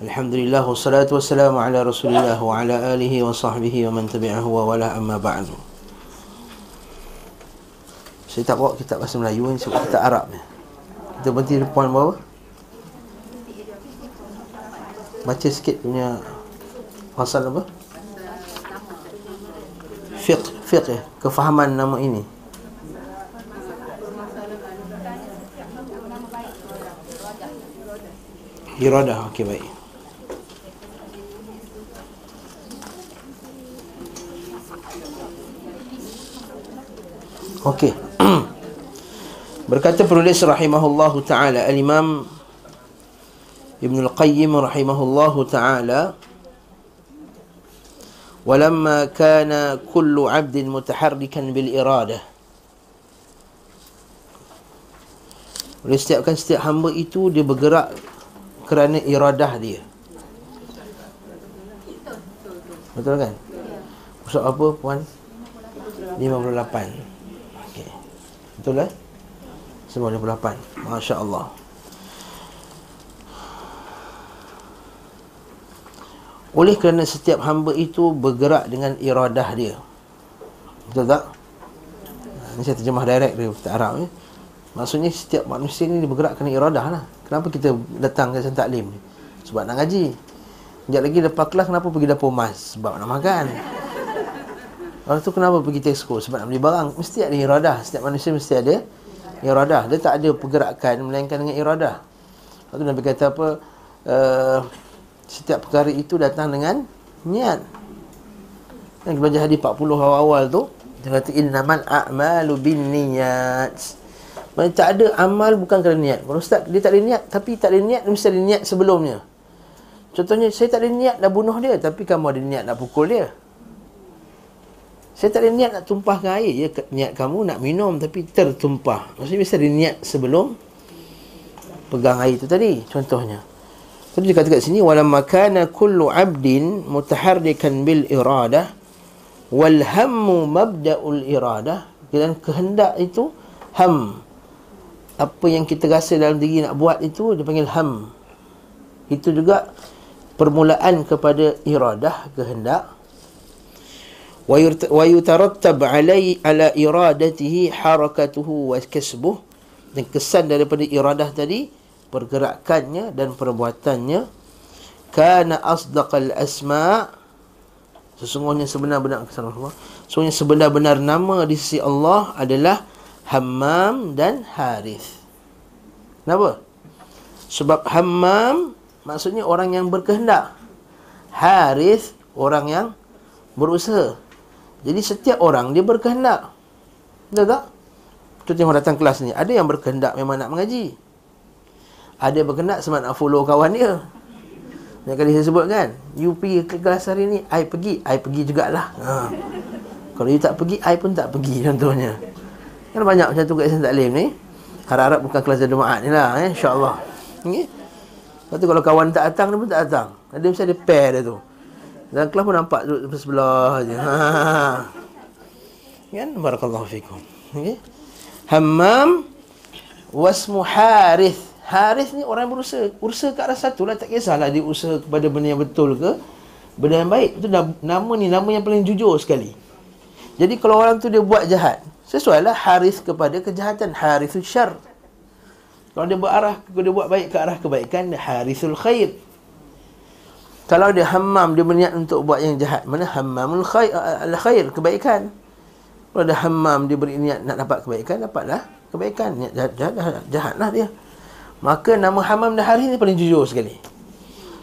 Alhamdulillah wassalatu wassalamu ala Rasulillah wa ala alihi wa sahbihi wa man tabi'ahu wa wala amma ba'du. Saya tak bawa kitab bahasa Melayu ni sebab kitab Arab ni. Kita berhenti di poin bawah. Baca sikit punya pasal apa? Fiqh, fiqh ya, kefahaman nama ini. Iradah, okey baik. Okey. Berkata penulis rahimahullahu taala al-Imam Ibn al-Qayyim rahimahullahu taala ولما كان كل عبد متحركا بالإرادة Oleh setiap kan setiap hamba itu dia bergerak kerana iradah dia. Betul kan? Pusat apa puan? 58. Betul eh? Semua 58 Masya Allah Oleh kerana setiap hamba itu bergerak dengan iradah dia Betul tak? Ini saya terjemah direct dari Ustaz Arab ni Maksudnya setiap manusia ni bergerak kerana iradah lah Kenapa kita datang ke taklim ni? Sebab nak ngaji Sekejap lagi lepas kelas kenapa pergi dapur mas? Sebab nak makan Orang tu kenapa pergi Tesco? Sebab nak beli barang. Mesti ada iradah. Setiap manusia mesti ada iradah. Dia tak ada pergerakan melainkan dengan iradah. Lepas tu Nabi kata apa? Uh, setiap perkara itu datang dengan niat. Yang kita belajar hadis 40 awal-awal tu. Dia kata, Innaman a'malu bin niyat. Maksudnya tak ada amal bukan kerana niat. Kalau Ustaz, dia tak ada niat. Tapi tak ada niat, dia mesti ada niat sebelumnya. Contohnya, saya tak ada niat nak bunuh dia. Tapi kamu ada niat nak pukul dia. Saya tak ada niat nak tumpahkan air ya, Niat kamu nak minum tapi tertumpah. Maksudnya mesti ada niat sebelum Pegang air itu tadi Contohnya. Jadi dia kata kat sini Walam makana kullu abdin Mutaharrikan bil iradah Walhammu mabda'ul iradah. Dan kehendak itu Ham. Apa yang kita rasa dalam diri nak buat itu Dia panggil ham. Itu juga Permulaan kepada iradah Kehendak ويترتب علي على إرادته حركته وكسبه. Dan kesan daripada iradah tadi pergerakannya dan perbuatannya. Kana asdaqal asma. Sesungguhnya sebenar-benar kesan Allah sesungguhnya sebenar-benar nama di sisi Allah adalah Hammam dan Harith. Kenapa? Sebab Hammam maksudnya orang yang berkehendak. Harith orang yang berusaha jadi setiap orang dia berkehendak. Betul tak? Contoh yang datang kelas ni, ada yang berkehendak memang nak mengaji. Ada berkehendak sebab nak follow kawan dia. Yang kali saya sebut kan, you pergi ke kelas hari ni, I pergi, I pergi jugalah. Ha. Kalau you tak pergi, I pun tak pergi contohnya. Kan banyak macam tu kat Islam Taklim ni. Harap-harap bukan kelas Jumaat ni lah, eh? insyaAllah. Okay? Lepas tu kalau kawan tak datang, dia pun tak datang. Ada mesti ada pair dia tu. Dan kelas pun nampak duduk sebelah aja. Ha. Kan barakallahu fikum. Okey. Hammam wasmu Harith. Harith ni orang yang berusaha. Usaha ke arah satu lah. Tak kisahlah dia usaha kepada benda yang betul ke. Benda yang baik. Itu nama ni nama yang paling jujur sekali. Jadi kalau orang tu dia buat jahat. Sesuai lah Harith kepada kejahatan. Harithul syar. Kalau dia berarah, dia buat baik ke arah kebaikan, Harithul khair. Kalau dia hammam dia berniat untuk buat yang jahat, mana hammamul khair al khair kebaikan. Kalau dia hammam dia berniat nak dapat kebaikan, dapatlah kebaikan. Niat jahat, jahat, jahat jahatlah dia. Maka nama hammam dan hari ni paling jujur sekali.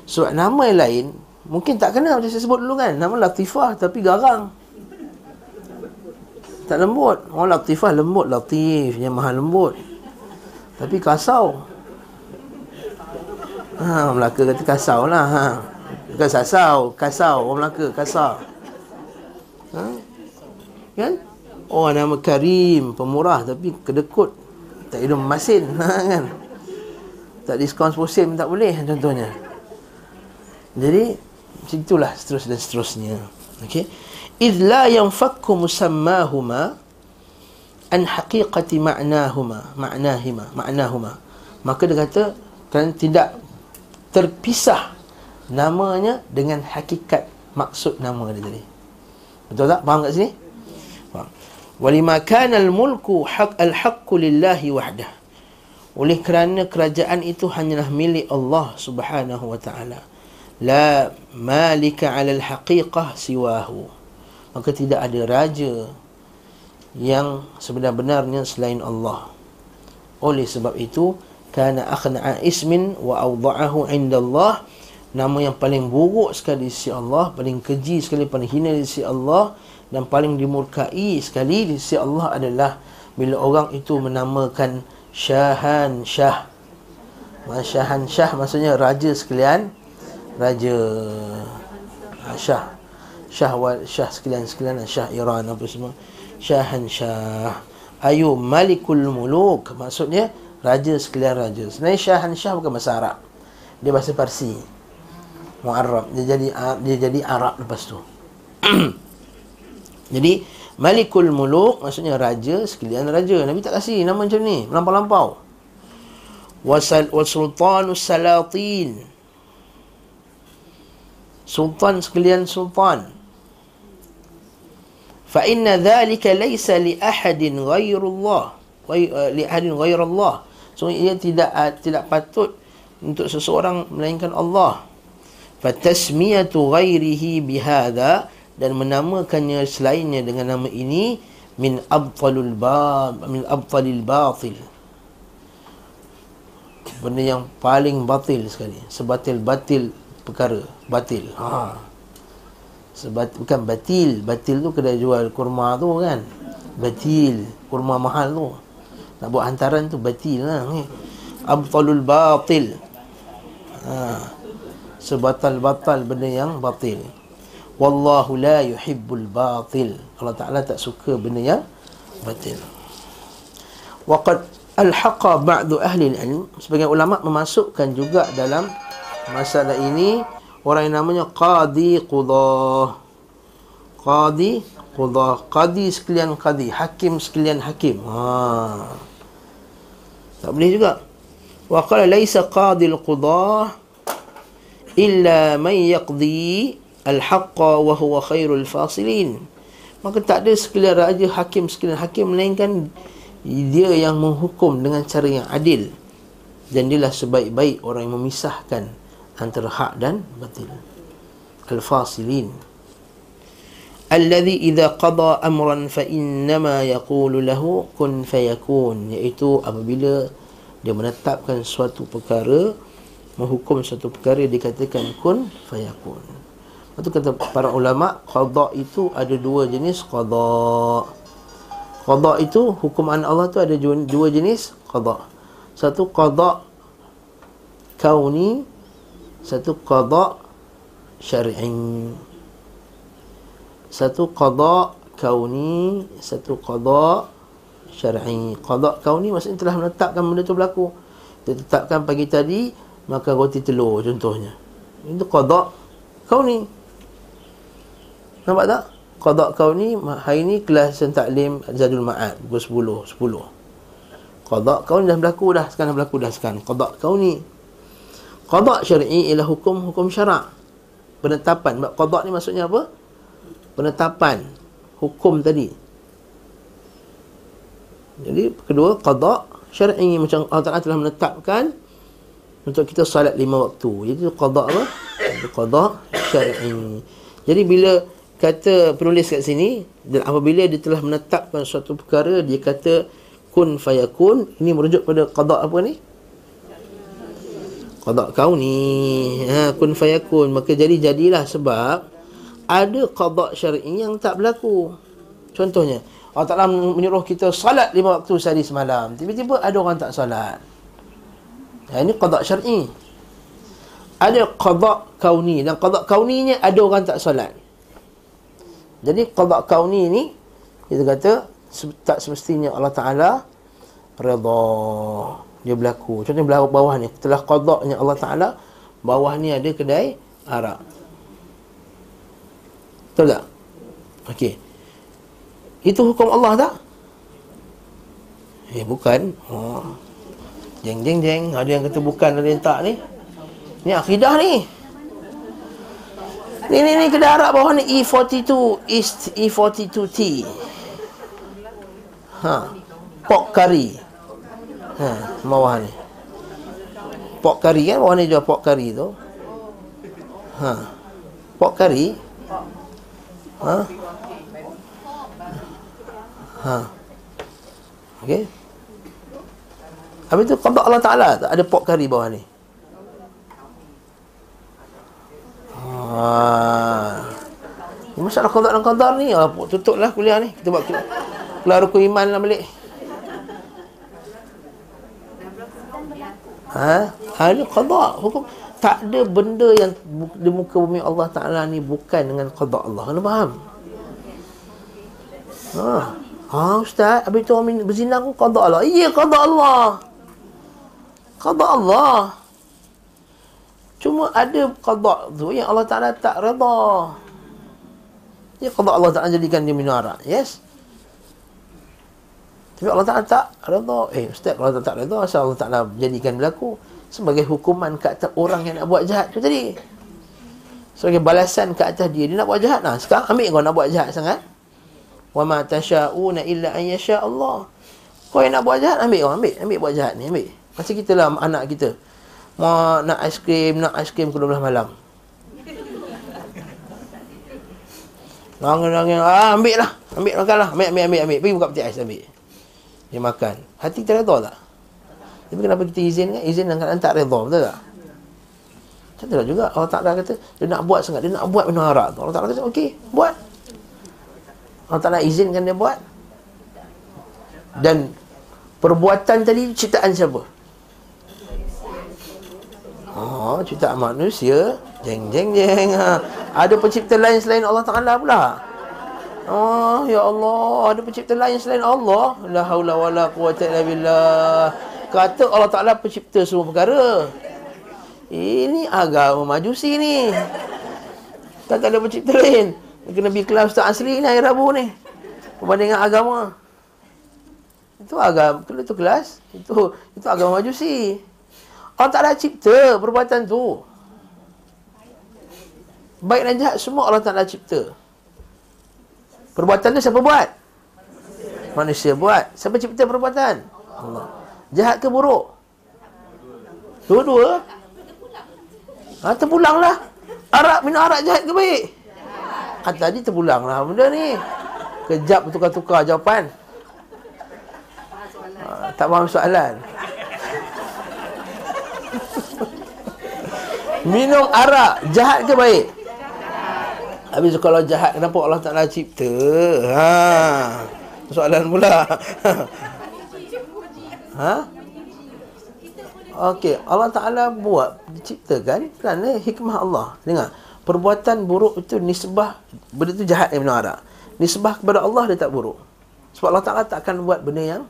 Sebab nama yang lain mungkin tak kenal macam saya sebut dulu kan. Nama Latifah tapi garang. Tak lembut. Orang Latifah lembut, Latif yang maha lembut. Tapi kasau. Ha, Melaka kata kasau lah. Ha. Bukan sasau, kasau, orang Melaka, kasau. Ha? Kan? Oh, nama Karim, pemurah tapi kedekut. Tak hidup masin, ha, kan? Tak diskon sposim, tak boleh contohnya. Jadi, situlah seterus dan seterusnya. Okay? إذ la yanfakku musammahuma an haqiqati ma'nahuma, ma'nahima, ma'nahuma. maka dia kata kan tidak terpisah namanya dengan hakikat maksud nama dia tadi. Betul tak? Faham kat sini? Faham. Walima kana al-mulku haq al-haqqu lillahi wahdah. Oleh kerana kerajaan itu hanyalah milik Allah Subhanahu wa taala. La malika 'ala al-haqiqah siwahu. Maka tidak ada raja yang sebenar-benarnya selain Allah. Oleh sebab itu, kana akhna'a ismin wa awda'ahu 'inda Allah nama yang paling buruk sekali di sisi Allah, paling keji sekali, paling hina di sisi Allah dan paling dimurkai sekali di sisi Allah adalah bila orang itu menamakan Syahan Syah. Syahan Syah maksudnya raja sekalian, raja ha. Syah wal Syah sekalian sekalian Syah Iran apa semua. Syahan Syah. Ayu Malikul Muluk maksudnya raja sekalian raja. Sebenarnya Syahan Syah bukan bahasa Arab. Dia bahasa Parsi mu'arrab dia jadi dia jadi arab lepas tu. Jadi malikul muluk maksudnya raja sekalian raja. Nabi tak kasih nama macam ni melampau-lampau. Wasal wasultanus salatin. Sultan sekalian sultan. Fa inna dhalika laysa li ahadin ghairullah eh, li ahadin ghairullah so ia tidak tidak patut untuk seseorang melainkan Allah fatasmiyatu ghairihi bihadha dan menamakannya selainnya dengan nama ini min abtalul ba min abtalil batil. Benda yang paling batil sekali. Sebatil batil perkara. Batil. Ha. Sebat bukan batil. Batil tu kedai jual kurma tu kan. Batil. Kurma mahal tu. Nak buat hantaran tu batil lah ni. Abtalul batil. Ha sebatal-batal benda yang batil. Wallahu la yuhibbul batil. Allah Ta'ala tak suka benda yang batil. Waqad alhaqa ba'du ahli ilm. Sebagian ulama memasukkan juga dalam masalah ini orang yang namanya qadi qudah. Qadi qudah. Qadi sekalian qadi. Hakim sekalian hakim. Ha. Tak boleh juga. Wa qala laysa qadil qudah illa man yaqdi al-haqqa wa huwa khairul fasilin. Maka tak ada sekalian raja hakim sekalian hakim melainkan dia yang menghukum dengan cara yang adil. Dan dialah sebaik-baik orang yang memisahkan antara hak dan batil. Al-fasilin. Alladhi idza qada amran fa innama yaqulu lahu kun fayakun. Iaitu apabila dia menetapkan suatu perkara menghukum satu perkara dikatakan kun fayakun. Itu kata para ulama qada itu ada dua jenis qada. Qada itu hukuman Allah tu ada dua jenis qada. Satu qada kauni, satu qada syar'i. Satu qada kauni, satu qada syar'i. Qada kauni maksudnya telah menetapkan benda tu berlaku. Ditetapkan pagi tadi makan roti telur contohnya. Itu qada kau ni. Nampak tak? Qada kau ni hari ni kelas taklim Zadul Ma'ad pukul 10 10. Qada kau ni dah berlaku dah sekarang dah berlaku dah sekarang. Qada kau ni. Qada syar'i ialah hukum hukum syarak. Penetapan. Qada ni maksudnya apa? Penetapan hukum tadi. Jadi kedua qada syar'i macam Allah Taala telah menetapkan untuk kita salat lima waktu. Jadi itu qada apa? Qada syar'i. Jadi bila kata penulis kat sini dan apabila dia telah menetapkan suatu perkara dia kata kun fayakun ini merujuk pada qada apa ni? Qada kauni. Ha kun fayakun maka jadi jadilah sebab ada qada syar'i yang tak berlaku. Contohnya Allah Ta'ala menyuruh kita salat lima waktu sehari semalam. Tiba-tiba ada orang tak salat. Ha, ini qada syar'i. Ada qada kauni dan qada kauninya ada orang tak solat. Jadi qada kauni ni kita kata tak semestinya Allah Taala redha dia berlaku. Contohnya bawah, bawah ni telah qadanya Allah Taala bawah ni ada kedai arak. Betul tak? Okey. Itu hukum Allah tak? Eh bukan. Oh. Jeng jeng jeng Ada yang kata bukan Ada yang tak ni Ni akidah ni Ni ni ni kedai Arab bawah ni E42 East E42T. Ha. Pork curry. Ha, bawah ni. Pork curry kan bawah ni jual pork curry tu. Ha. Pork curry. Ha. Ha. Okey. Habis tu qada Allah Taala ada pork curry bawah ni. Ha. Masalah qada dan qadar ni oh, tutuplah kuliah ni. Kita buat keluar rukun iman lah balik. Ha? Ada qada hukum tak ada benda yang di muka bumi Allah Taala ni bukan dengan qada Allah. Kena faham? Ha. Ha ustaz, habis tu orang berzina pun qada Allah. Ya qada Allah. Qada Allah. Cuma ada qada tu yang Allah Taala tak redha. Ya qada Allah Taala jadikan dia minum arak. Yes. Tapi Allah Taala tak redha. Eh ustaz kalau Allah tak redha asal Allah Taala jadikan berlaku sebagai hukuman ke atas orang yang nak buat jahat tu tadi. Sebagai balasan ke atas dia dia nak buat jahat. Nah, sekarang ambil kau nak buat jahat sangat. Wa ma tasyauna illa an yasha Allah. Kau yang nak buat jahat ambil kau ambil ambil buat jahat ni ambil. Macam kita lah anak kita. Mau nak aiskrim, nak aiskrim ke 12 malam. Nangis-nangis, ah, ambil lah. Ambil makan lah. Ambil, ambil, ambil, ambil. Pergi buka peti ais, ambil. Dia makan. Hati kita redha tak? Tapi kenapa kita izin kan? Izin dengan keadaan tak redha, betul tak? Macam tu juga. Allah Ta'ala kata, dia nak buat sangat. Dia nak buat minum tu. Allah Ta'ala kata, okey, buat. Allah Ta'ala izinkan dia buat. Dan perbuatan tadi ciptaan siapa? Oh, ciptaan manusia. Jeng, jeng, jeng. Ha. Ada pencipta lain selain Allah Ta'ala pula. Oh, ya Allah. Ada pencipta lain selain Allah. La haula wa la quwata illa billah. Kata Allah Ta'ala pencipta semua perkara. Ini agama majusi ni. Tak ada pencipta lain. Kena pergi kelas Ustaz Asli ni hari Rabu ni. Perbandingan agama. Itu agama. Itu kelas. Itu itu agama majusi. Allah Ta'ala cipta perbuatan tu. Baik dan jahat semua Allah Ta'ala cipta. Perbuatan tu siapa buat? Manusia buat. Siapa cipta perbuatan? Allah. Jahat ke buruk? Dua-dua? Ha, terpulang lah. Arak, minum arak jahat ke baik? Ha, tadi terpulang lah benda ni. Kejap tukar-tukar jawapan. Ha, tak faham soalan. Minum arak jahat ke baik? Habis kalau jahat kenapa Allah Taala cipta? Ha. Soalan pula. ha? Okey, Allah Taala buat diciptakan kerana hikmah Allah. Dengar, perbuatan buruk itu nisbah benda itu jahat yang minum arak. Nisbah kepada Allah dia tak buruk. Sebab Allah Taala tak akan buat benda yang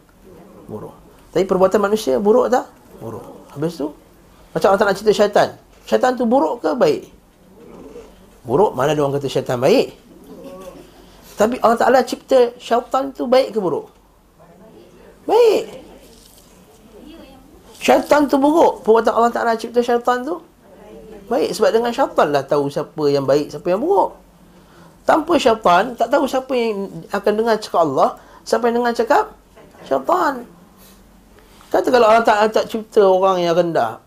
buruk. Tapi perbuatan manusia buruk tak? Buruk. Habis tu macam Allah Taala cipta syaitan. Syaitan tu buruk ke baik? Buruk mana ada orang kata syaitan baik? Tapi Allah Ta'ala cipta syaitan tu baik ke buruk? Baik. Syaitan tu buruk. Perbuatan Allah Ta'ala cipta syaitan tu? Baik. Sebab dengan syaitan lah tahu siapa yang baik, siapa yang buruk. Tanpa syaitan, tak tahu siapa yang akan dengar cakap Allah, siapa yang dengar cakap syaitan. Kata kalau Allah tak, tak cipta orang yang rendah,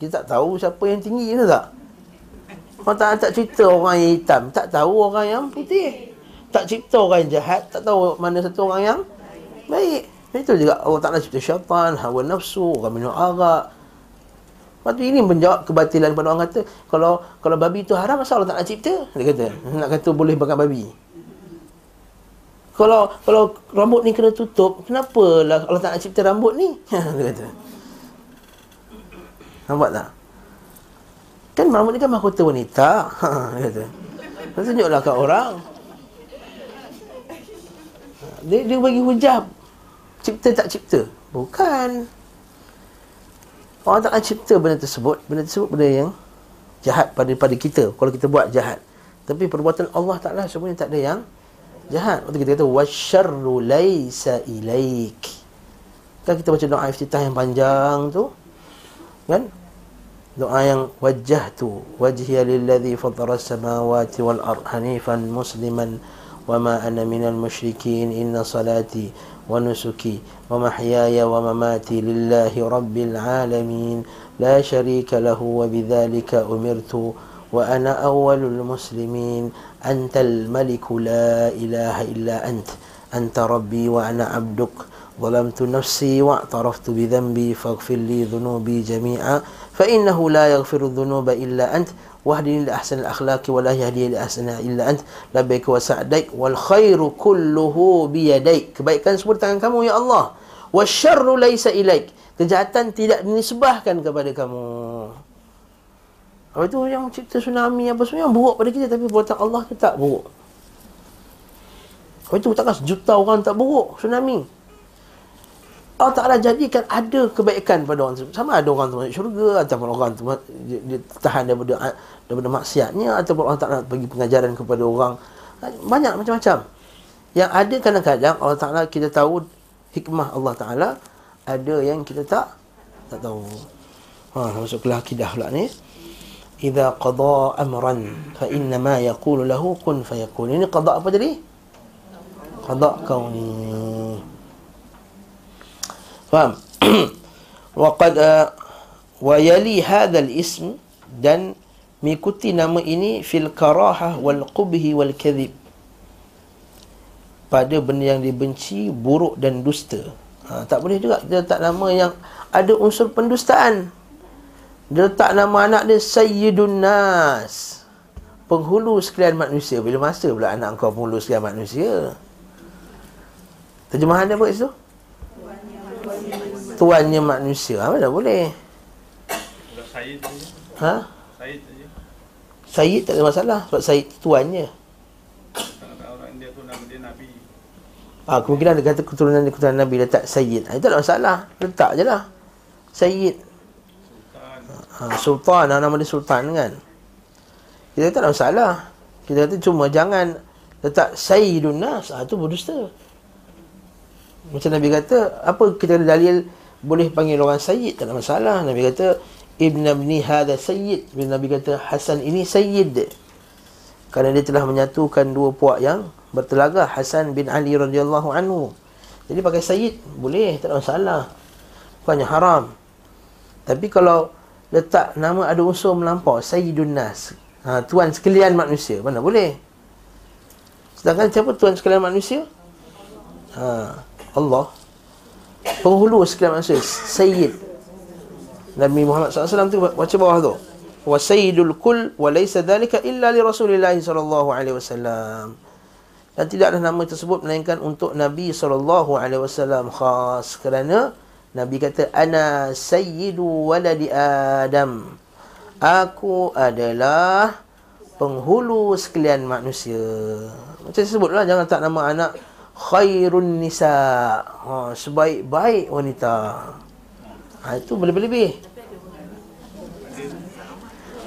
kita tak tahu siapa yang tinggi ke tak? Allah tak, tak cipta orang yang hitam, tak tahu orang yang putih. Tak cipta orang yang jahat, tak tahu mana satu orang yang baik. Itu juga Allah Ta'ala cipta syaitan, hawa nafsu, orang minum arak. Lepas tu ini menjawab kebatilan pada orang kata, kalau kalau babi itu haram, asal Allah Ta'ala cipta? Dia kata, nak kata boleh makan babi kalau kalau rambut ni kena tutup, kenapa lah Allah tak nak cipta rambut ni? dia kata. Nampak tak? Kan rambut ni kan mahkota wanita. dia kata. Tunjuklah kat orang. Dia, dia bagi hujab. Cipta tak cipta? Bukan. Allah tak nak cipta benda tersebut. Benda tersebut benda yang jahat pada pada kita. Kalau kita buat jahat. Tapi perbuatan Allah Ta'ala sebenarnya tak ada yang jahat. Waktu kita kata wasyarru laisa ilaik. Kan kita baca doa iftitah yang panjang tu. Kan? doa yang wajjahtu wajhiya lilladhi fatara as-samawati wal ard hanifan musliman wa ma ana minal musyrikin inna salati wa nusuki wa mahyaya wa mamati lillahi rabbil alamin la sharika lahu wa bidzalika umirtu wa ana awwalul muslimin أنت الملك لا إله إلا أنت أنت ربي وأنا عبدك ظلمت نفسي واعترفت بذنبي فاغفر لي ذنوبي جميعا فإنه لا يغفر الذنوب إلا أنت واهدني لأحسن الأخلاق ولا يهدي لأحسن إلا أنت لبيك وسعديك والخير كله بيديك بيك أن سبرت عنكم يا الله والشر ليس إليك Kejahatan tidak dinisbahkan kepada kamu apa itu yang cipta tsunami apa semua yang buruk pada kita tapi buatan Allah kita tak buruk apa itu takkan sejuta orang tak buruk tsunami Allah Ta'ala jadikan ada kebaikan pada orang tersebut. Sama ada orang tu masuk syurga ataupun orang tu dia, dia tahan daripada daripada maksiatnya ataupun Allah Ta'ala bagi pengajaran kepada orang. Banyak macam-macam. Yang ada kadang-kadang Allah Ta'ala kita tahu hikmah Allah Ta'ala ada yang kita tak tak tahu. Ha, masuk ke akidah pula ni. Amran fa inna ma yaqulu lahu kun fayakun. Ini qada apa tadi? Qada kauni. Faham? Wa yali hadzal ism dan mengikuti nama ini fil karahah wal qubhi wal kadhib pada benda yang dibenci buruk dan dusta ha, tak boleh juga kita letak nama yang ada unsur pendustaan dia letak nama anak dia Sayyidun Nas penghulu sekalian manusia bila masa pula anak kau penghulu sekalian manusia terjemahan dia apa situ tuannya manusia. Ha, mana boleh? Sayyid Ha? Sayyid saja. Sayyid tak ada masalah sebab Sayyid tuannya. Ah, kemungkinan dia kata keturunan keturunan Nabi letak Sayyid. Ha, itu tak ada masalah. Letak je lah. Sayyid. Ha, Sultan. Nama dia Sultan kan. Kita tak ada masalah. Kita kata cuma jangan letak Sayyidun Nas. Ha, itu berdusta. Macam Nabi kata, apa kita ada dalil boleh panggil orang sayyid tak ada masalah Nabi kata Ibn Abni hadha sayyid Bila Nabi kata Hasan ini sayyid Kerana dia telah menyatukan dua puak yang bertelagah Hasan bin Ali radhiyallahu anhu Jadi pakai sayyid boleh tak ada masalah Bukannya haram Tapi kalau letak nama ada unsur melampau. Sayyidun Nas. Ha, Tuan sekalian manusia. Mana boleh? Sedangkan siapa tuan sekalian manusia? Ha, Allah. Penghulu sekalian manusia. Sayyid. Nabi Muhammad SAW tu baca bawah tu. Wa sayyidul kul wa laysa dhalika illa li rasulillah sallallahu alaihi wasallam. Dan tidaklah nama tersebut melainkan untuk Nabi sallallahu alaihi wasallam. Khas kerana Nabi kata ana sayyidu waladi adam. Aku adalah penghulu sekalian manusia. Macam sebutlah jangan tak nama anak khairun nisa. Ha, sebaik-baik wanita. Ha, itu berlebih-lebih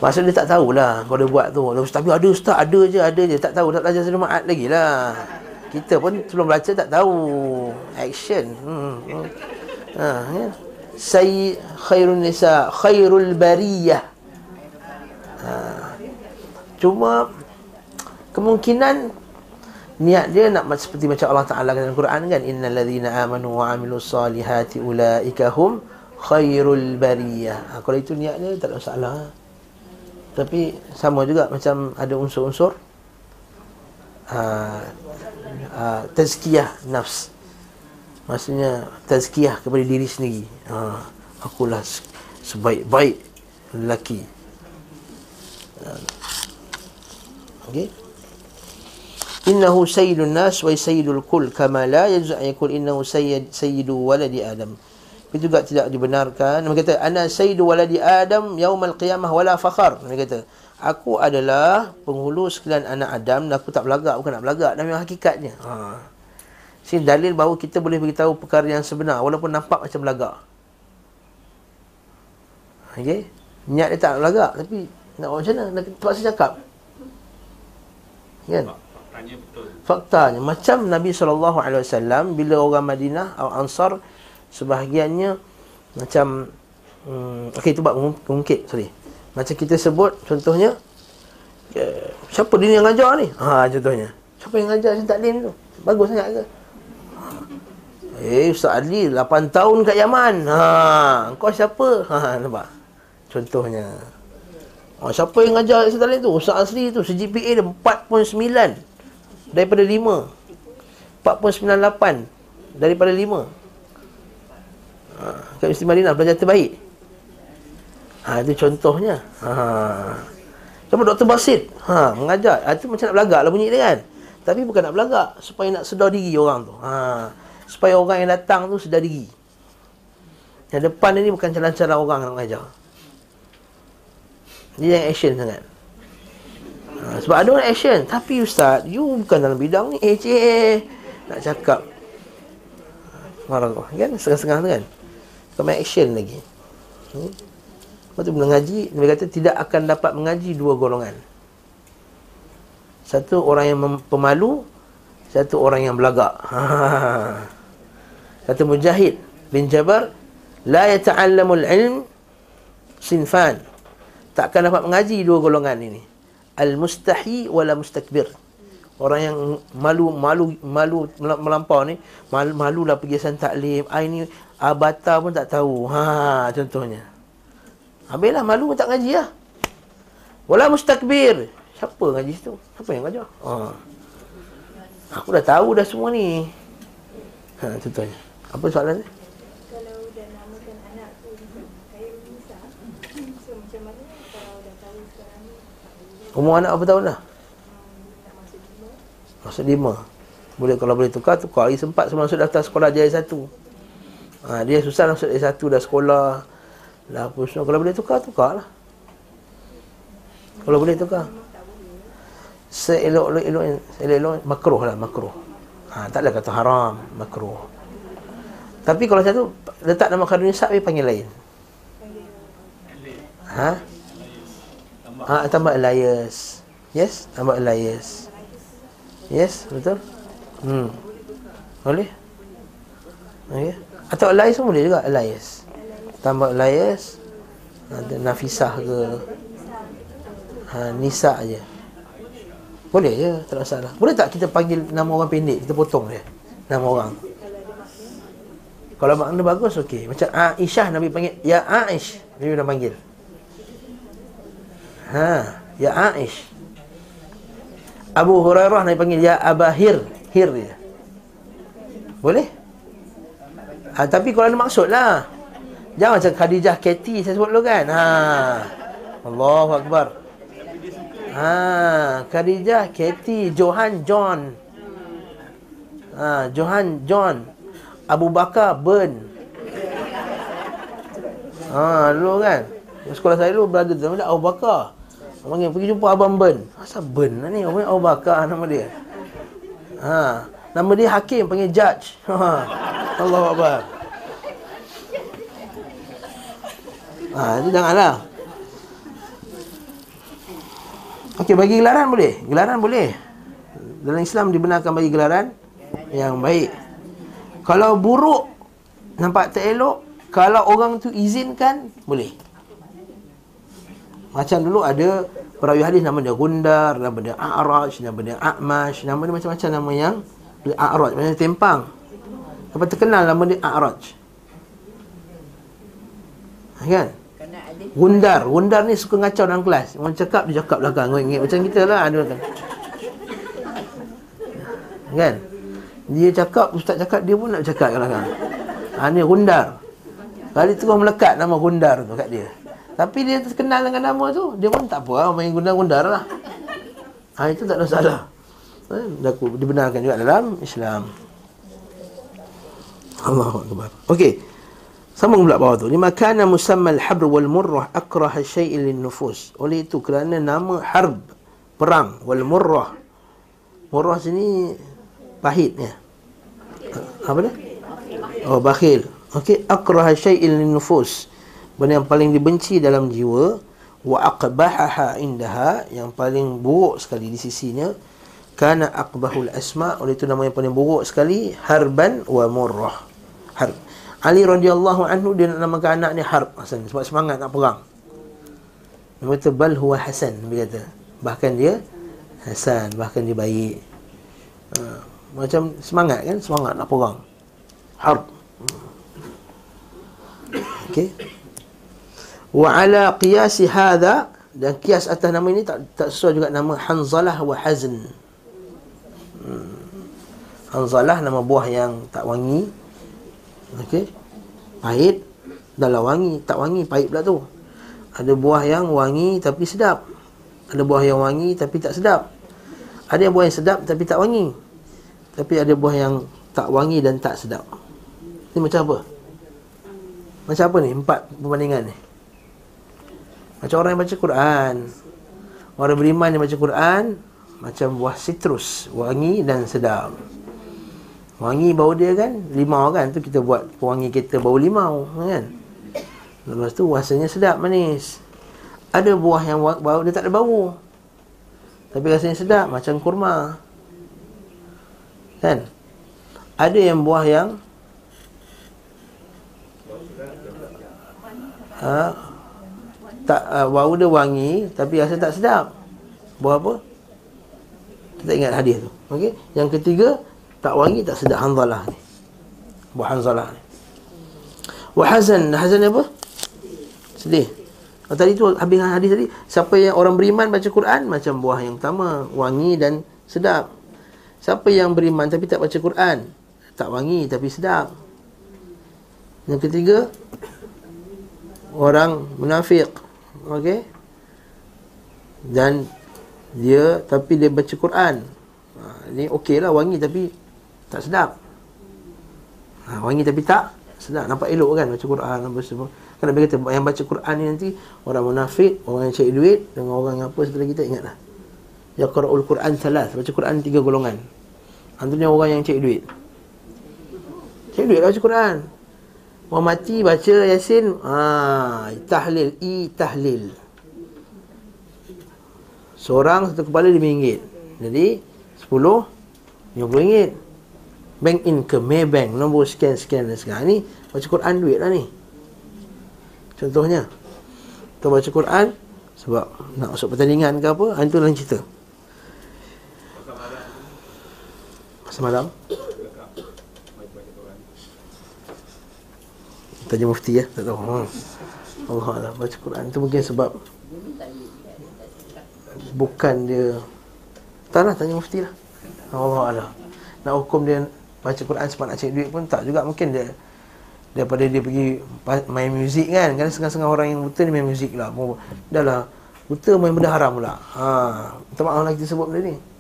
Masa dia tak tahulah Kalau dia buat tu. Tapi ada ustaz Ada je Ada je. Tak tahu Tak belajar sini ma'at lagi lah. Kita pun sebelum baca Tak tahu. Action. Hmm. hmm. Ha, ya. Sayyid khairun nisa Khairul bariyah. Ha. Cuma Kemungkinan niat dia nak seperti macam Allah Taala dalam Quran kan? Innal ladzina amanu wa amilus solihati ulaika hum khairul bariyah. Ha, kalau itu niat dia tak ada masalah. Tapi sama juga macam ada unsur-unsur uh, uh, tazkiyah nafs maksudnya tazkiyah kepada diri sendiri. Uh, akulah sebaik-baik lelaki. Uh, okey. Innahu sayyidun nas wa sayyidul kul kama la yajuz an yakul innahu sayyid sayyidu waladi adam. Itu juga tidak dibenarkan. Nabi kata ana sayyidu waladi adam yaumal qiyamah wala fakhar. Nabi kata aku adalah penghulu sekalian anak Adam dan aku tak belagak. Bukan nak belagak memang hakikatnya. Ha sini dalil bahawa kita boleh beritahu perkara yang sebenar walaupun nampak macam belagak okey niat dia tak belagak tapi nak macam mana nak terpaksa cakap kan faktanya betul. Faktanya macam Nabi sallallahu alaihi wasallam bila orang Madinah atau Ansar sebahagiannya macam hmm, okey tu buat mungkit sorry. Macam kita sebut contohnya eh, siapa dia yang ngajar ni? Ha contohnya. Siapa yang ngajar Ustaz Taklim tu? Bagus sangat ke? Eh Ustaz Ali 8 tahun kat Yaman. Ha kau siapa? Ha nampak. Contohnya. Ha, siapa yang ngajar Ustaz Taklim tu? Ustaz Asri tu CGPA dia 4.9 daripada 5. 4.98 daripada 5. Ha, kat Mesti Madinah belajar terbaik. Ha, itu contohnya. Ha. Sama Dr. Basit. Ha, mengajar. Ha, itu macam nak belagak lah bunyi dia kan. Tapi bukan nak belagak. Supaya nak sedar diri orang tu. Ha. Supaya orang yang datang tu sedar diri. Yang depan ni bukan cara-cara orang nak mengajar. Dia yang action sangat. Ha, sebab ada orang action. Tapi Ustaz, you bukan dalam bidang ni. Eh, cik. Nak cakap. Marah. Kan? Setengah-setengah tu kan? Kau main action lagi hmm? Lepas tu bila ngaji Dia kata tidak akan dapat mengaji dua golongan Satu orang yang pemalu Satu orang yang belagak Kata Mujahid bin Jabar La yata'allamul ilm Sinfan Takkan dapat mengaji dua golongan ini Al-mustahi wala mustakbir Orang yang malu malu malu melampau ni malu malulah pergi san taklim. Ai ni abata pun tak tahu. Ha contohnya. Habislah malu tak ngaji lah. Wala mustakbir. Siapa ngaji situ? Siapa yang ngajar? Ha. Aku dah tahu dah semua ni. Ha contohnya. Apa soalan ni? Umur anak apa tahun dah? Masuk lima. Boleh kalau boleh tukar Tukar. Lagi sempat Sebelum masuk daftar sekolah Jaya satu. Ha, Dia susah masuk Jaya satu Dah sekolah. Dah apa semua. Kalau boleh tukar Tukar lah. Kalau boleh tukar. Seelok-elok Seelok-elok Makruh lah Makruh. Ha, Tak ada kata haram Makruh Tapi kalau satu Letak nama kardun nisab Dia panggil lain Ha? Ha, tambah Elias Yes, tambah Elias Yes, betul? Hmm. Boleh? Okay. Atau Elias pun boleh juga Elias Tambah Elias Ada Nafisah ke ha, Nisa je Boleh je Tak masalah Boleh tak kita panggil Nama orang pendek Kita potong dia Nama orang Kalau makna bagus okey. Macam Aisyah Nabi panggil Ya Aish. Nabi dah panggil. Ha Ya Aish. Abu Hurairah nak panggil ya Abahir Hir. Dia. Boleh? Ha, tapi kalau ada maksud lah. Jangan macam Khadijah Katie Saya sebut dulu kan. Ha. Allahu Akbar. Ha, Khadijah Katie Johan John. Ha, Johan John Abu Bakar Ben ha, Dulu kan Sekolah saya dulu Berada tu Abu Bakar Panggil pergi jumpa Abang Ben. Asal Ben lah ni? Orang Abu Bakar nama dia. Ha, nama dia hakim panggil judge. Ha. Allah Akbar. Ha, itu janganlah. Okey, bagi gelaran boleh? Gelaran boleh. Dalam Islam dibenarkan bagi gelaran yang baik. Kalau buruk nampak tak elok, kalau orang tu izinkan boleh. Macam dulu ada perawi hadis nama dia Gundar, nama dia A'raj, nama dia A'mash, nama dia macam-macam nama yang A'raj, macam tempang. Apa terkenal nama dia A'raj. Kan? Gundar, Gundar ni suka ngacau dalam kelas. Orang cakap dia cakap belakang, macam kita lah ada. Kan? Dia cakap, ustaz cakap dia pun nak cakap kat belakang. Ha ni Gundar. Kali tu melekat nama Gundar tu kat dia. Tapi dia terkenal dengan nama tu. Dia pun tak apa lah Main gundar-gundar lah. Ha, Itu tak ada salah ha, Dibenarkan juga dalam Islam. Allahu Akbar. Okey. Sambung pula bawah tu. Lima kana musamma al-habr wal-murrah Akraha syai'in lin-nufus Oleh itu kerana nama harb Perang Wal-murrah Murrah sini Pahit ya Apa dia? Oh bakhil. Okey Akraha syai'in lin-nufus. Benda yang paling dibenci dalam jiwa wa aqbahaha indaha yang paling buruk sekali di sisinya kana aqbahul asma. Oleh itu nama yang paling buruk sekali harban wa murrah. Harb Ali radhiyallahu anhu dia nak namakan anak ni harb sebab semangat nak perang. Nabi kata bal huwa hasan Nabi kata. Bahkan dia hasan bahkan dia baik. Ha, macam semangat kan semangat nak perang harb okey wa ala qiyas hadha dan kias atas nama ini tak tak sesuai juga nama Hanzalah wa Hazn. Hmm. Hanzalah nama buah yang tak wangi. Okey. Pahit dalam wangi, tak wangi, pahit pula tu. Ada buah yang wangi tapi sedap. Ada buah yang wangi tapi tak sedap. Ada yang buah yang sedap tapi tak wangi. Tapi ada buah yang tak wangi dan tak sedap. Ini macam apa? Macam apa ni? Empat perbandingan ni. Macam orang yang baca Quran. Orang beriman yang baca Quran macam buah citrus, wangi dan sedap. Wangi bau dia kan limau kan tu kita buat pewangi kita bau limau kan. Lepas tu rasanya sedap manis. Ada buah yang bau dia tak ada bau. Tapi rasanya sedap macam kurma. Kan? Ada yang buah yang ha, tak uh, bau dia wangi tapi rasa tak sedap. Buah apa? Kita ingat hadis tu. Okey. Yang ketiga, tak wangi tak sedap hanzalah ni. Buah hanzalah ni. Wa hazan, hazan apa? Sedih. Oh, tadi tu habis hadis tadi, siapa yang orang beriman baca Quran macam buah yang pertama, wangi dan sedap. Siapa yang beriman tapi tak baca Quran, tak wangi tapi sedap. Yang ketiga, orang munafik. Okey. Dan dia tapi dia baca Quran. Ha, ini okeylah wangi tapi tak sedap. Ha, wangi tapi tak sedap. Nampak elok kan baca Quran apa semua. Kan Nabi kata yang baca Quran ni nanti orang munafik, orang yang cari duit dengan orang apa setelah kita ingatlah. Ya Qur'ul Quran salas, baca Quran tiga golongan. Antaranya orang yang cari duit. Cari duit lah baca Quran. Orang mati baca Yasin, ah ha, tahlil, i tahlil. Seorang satu kepala RM5. Jadi 10 RM50. Bank income, Maybank, nombor sekian-sekian dan sekian. Ni baca Quran duit lah ni. Contohnya Kita baca Quran Sebab nak masuk pertandingan ke apa Itu lain cerita Masa malam Tanya mufti ya? Tak tahu. Ha. Allah Allah Baca Quran. Itu mungkin sebab Bukan dia Tak lah tanya mufti lah. Allah Allah Nak hukum dia Baca Quran sebab nak cari duit pun Tak juga. Mungkin dia daripada dia pergi main muzik kan. Kan setengah-setengah orang yang buta ni main muzik lah. Dah lah buta main benda haram pula. Ha minta maaf lah kita sebut benda ni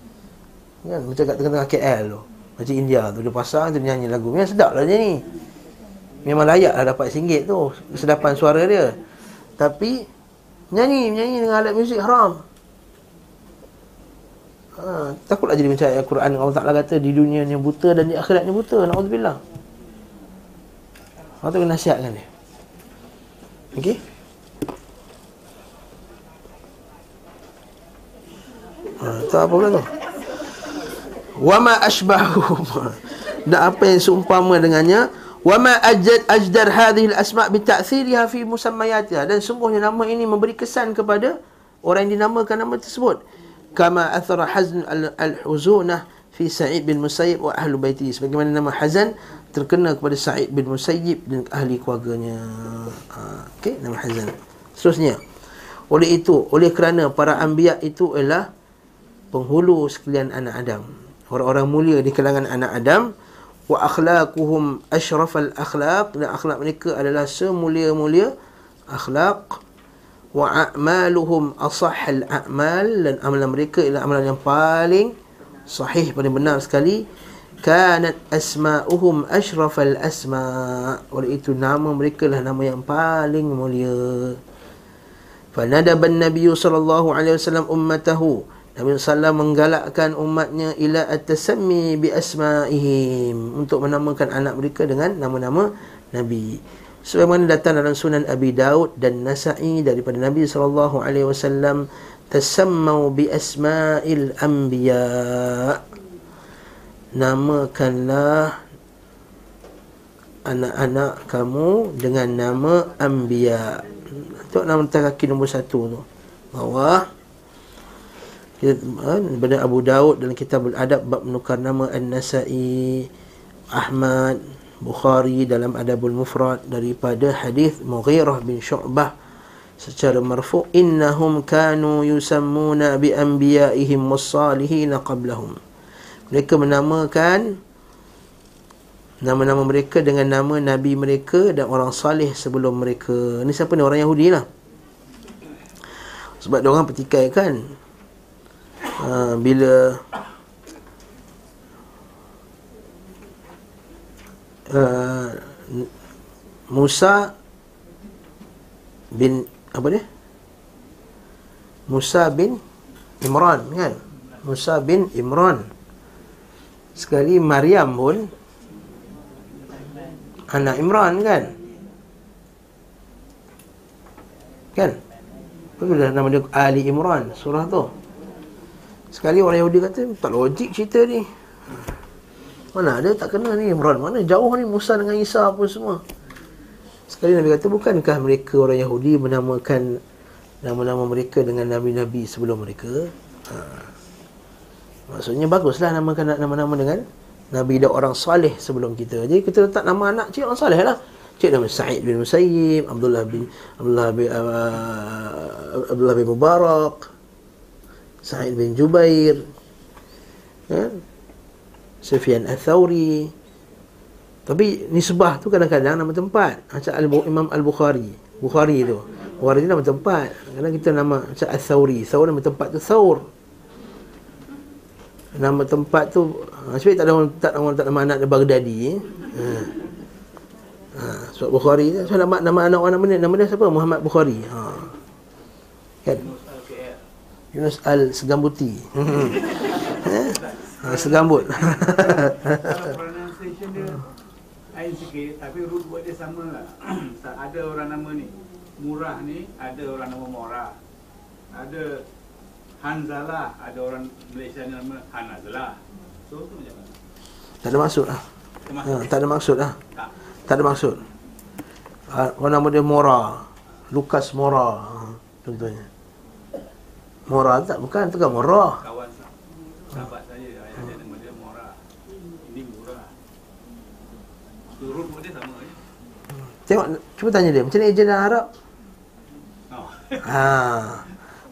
kan? Macam kat tengah-tengah KL tu. Macam India tu dia pasang dia nyanyi lagu. Memang sedap lah dia ni. Memang layak lah dapat singgit tu sedapan suara dia. Tapi nyanyi nyanyi dengan alat muzik haram. Ha, takutlah jadi macam Al-Quran. Allah Ta'ala kata di dunia ni buta dan di akhirat ni buta. Na'udzubillah. Orang tu kena nasihatkan dia. Okey? Ha, Tak apa pula tu Wama ashbahu Dan apa yang seumpama dengannya Wama ajad ajdar hadhil asma' bita'thiriha fi musammayatiha Dan sungguhnya nama ini memberi kesan kepada Orang yang dinamakan nama tersebut Kama athara hazn al-huzunah fi Sa'id bin Musayyib wa ahlu baiti sebagaimana nama Hazan terkena kepada Sa'id bin Musayyib dan ahli keluarganya. Ha, okey, nama Hazan. Seterusnya. Oleh itu, oleh kerana para anbiya itu adalah penghulu sekalian anak Adam. Orang-orang mulia di kalangan anak Adam wa akhlaquhum asyrafal akhlaq dan akhlak mereka adalah semulia-mulia akhlak wa a'maluhum asahhal a'mal dan amalan mereka ialah amalan yang paling sahih paling benar sekali. Kanat asma'uhum asyrafal asma' oleh itu nama mereka lah nama yang paling mulia. Fanadaban nabiyyu sallallahu alaihi wasallam ummatahu Nabi sallallahu menggalakkan umatnya ila at-tasammi bi asma'ihim untuk menamakan anak mereka dengan nama-nama nabi. Sebagaimana datang dalam sunan Abi Daud dan Nasa'i daripada Nabi sallallahu alaihi wasallam tasammau bi asma'il anbiya. Namakanlah anak-anak kamu dengan nama anbiya. Tu nama kaki nombor satu tu. Bawah daripada Abu Daud dalam kitab Al-Adab bab menukar nama An-Nasa'i Ahmad Bukhari dalam Adabul Mufrad daripada hadis Mughirah bin Syu'bah secara marfu. Innahum kanu yusammuna bi anbiya'ihim was-salihin qablahum. Mereka menamakan nama-nama mereka dengan nama nabi mereka dan orang salih sebelum mereka. Ni siapa ni? Orang Yahudi lah. Sebab dia orang petikai uh, bila uh, Musa bin apa dia? Musa bin Imran kan? Musa bin Imran. Sekali Maryam pun anak Imran kan? Kan? Apa nama dia Ali Imran surah tu. Sekali orang Yahudi kata tak logik cerita ni. Mana ada tak kena ni. Imran Mana jauh ni Musa dengan Isa apa semua. Sekali Nabi kata Bukankah mereka orang Yahudi Menamakan Nama-nama mereka dengan Nabi-Nabi sebelum mereka? Ha. Maksudnya baguslah Namakan nama-nama dengan Nabi dan orang salih sebelum kita. Jadi kita letak nama anak cik orang salih lah. Cik nama Sa'id bin Musayyib Abdullah bin Abdullah bin, uh, Abdullah bin Mubarak Sa'id bin Jubair ha? Sufyan Al-Thawri Tapi nisbah tu kadang-kadang nama tempat Macam Imam Al-Bukhari Bukhari tu Bukhari tu nama tempat Kadang kita nama macam Al-Thawri Thawr nama tempat tu Thawr Nama tempat tu ha, Sebab tak ada orang tak, nama, tak nama anak dia Baghdadi eh? ha. Ha, sebab Bukhari tu so, nama, nama anak orang nama dia Nama dia siapa? Muhammad Bukhari ha. Kan? Yunus Al-Segambuti Ha? Ha, segambut. Kalau pronunciation dia lain sikit tapi root word dia sama lah. ada orang nama ni. Murah ni ada orang nama Mora. Ada Hanzalah, ada orang Malaysia ni nama Hanazlah. So tu macam mana? Tak ada maksud lah. Ha, tak ada maksud lah. Tak. Tak ada maksud. Ha, orang nama dia Mora. Lukas Mora. Ha, contohnya. Mora tak bukan tu kan Mora. Kawan sahabat Tengok, cuba tanya dia, macam mana ejen dalam Arab? Oh. ha.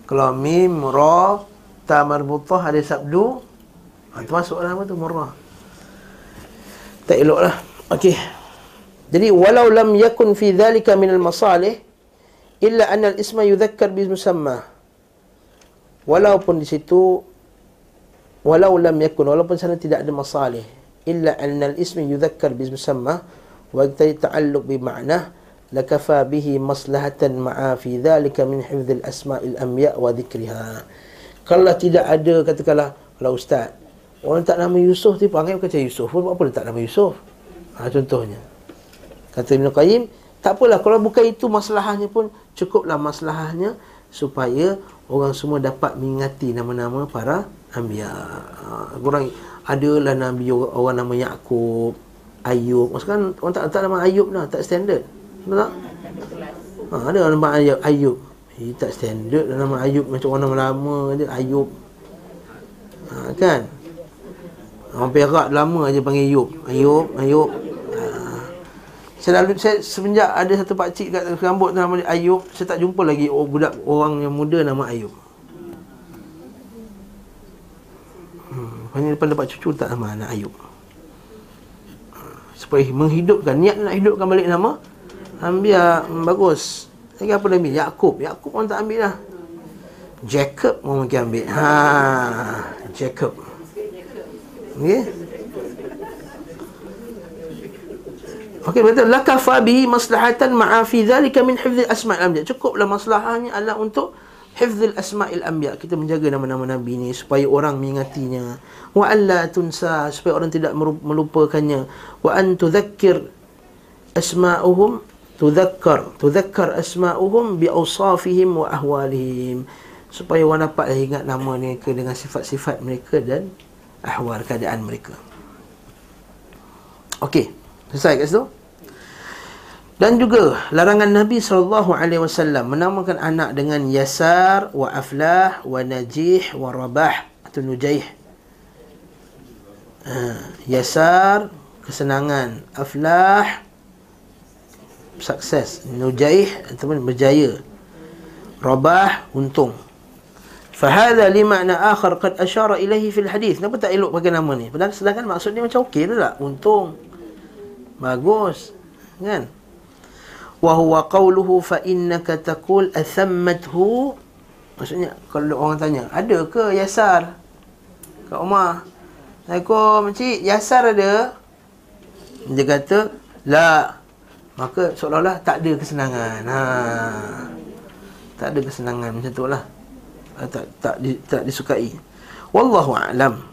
Kalau mim, ra, ta marbutah ada sabdu, ha, tu masuk nama tu, murrah. Tak elok lah. Okey. Jadi, walau lam yakun fi dhalika minal masalih, illa anna al-isma yudhakkar bi musamma walaupun di situ walau lam yakun walaupun sana tidak ada masalih illa anna al-ismi yudhakkar bi musamma wa tadi ta'alluq bi ma'na lakafa bihi maslahatan ma'a fi dhalika min hifdh al-asma'il amya wa dhikriha. Kalau tidak ada katakanlah kalau ustaz orang tak nama Yusuf tu panggil kata Yusuf pun apa dia tak nama Yusuf? Ha, contohnya. Kata Ibn Qayyim tak apalah kalau bukan itu masalahnya pun cukuplah masalahnya supaya orang semua dapat mengingati nama-nama para anbiya. Ha, orang adalah nabi orang nama Yakub Ayub. Maksudkan orang tak letak nama Ayub lah Tak standard. Betul tak? Ha, ada orang nama Ayub, Ayub. Eh, tak standard nama Ayub. Macam orang nama lama je Ayub. Ha, Kan? Orang Perak lama aja panggil Ayub. Ayub, Ayub Saya lalu saya semenjak ada satu pak cik kat rambut nama Ayub, saya tak jumpa lagi oh, budak orang yang muda nama Ayub. Hmm, hanya depan dapat cucu tak nama anak Ayub. Supaya menghidupkan niat nak hidupkan balik nama ambil hmm, bagus. Lagi apa lagi? Yakub. Yakub orang tak ambil lah. Jacob orang mungkin ambil. Ha Jacob. Okey Okey betul lakafa bi maslahatan ma'a fi dhalika min hifdh asma' al-anbiya. Cukuplah maslahahnya adalah untuk hifzul asma'il anbiya kita menjaga nama-nama nabi ni supaya orang mengingatinya. Wa alla tunsa supaya orang tidak melupakannya. Wa an tudzakkir asma'uhum tudzakkar tudzakkar asma'uhum bi awsafihim wa ahwalihim. Supaya orang dapat ingat nama mereka dengan sifat-sifat mereka dan ahwal keadaan mereka. Okey selesai kat situ Dan juga larangan Nabi sallallahu alaihi wasallam menamakan anak dengan Yasar wa Aflah wa Najih wa Rabah atau Nujaih. Ha, Yasar kesenangan, Aflah sukses, Nujaih ataupun berjaya. Rabah untung. Fahadha li ma'na akhar qad asyara ilaihi fil hadis. Kenapa tak elok pakai nama ni? Padahal sedangkan maksud macam okey tak? Untung. Bagus. Kan? wa huwa qawluhu fa innaka taqul athammathu. Maksudnya kalau orang tanya ada ke yasar? Kat rumah. Assalamualaikum cik. Yasar ada? Dia kata la. Maka seolah-olah tak ada kesenangan. Ha. Tak ada kesenangan macam tu lah. Ha, tak tak di, tak disukai. Wallahu a'lam.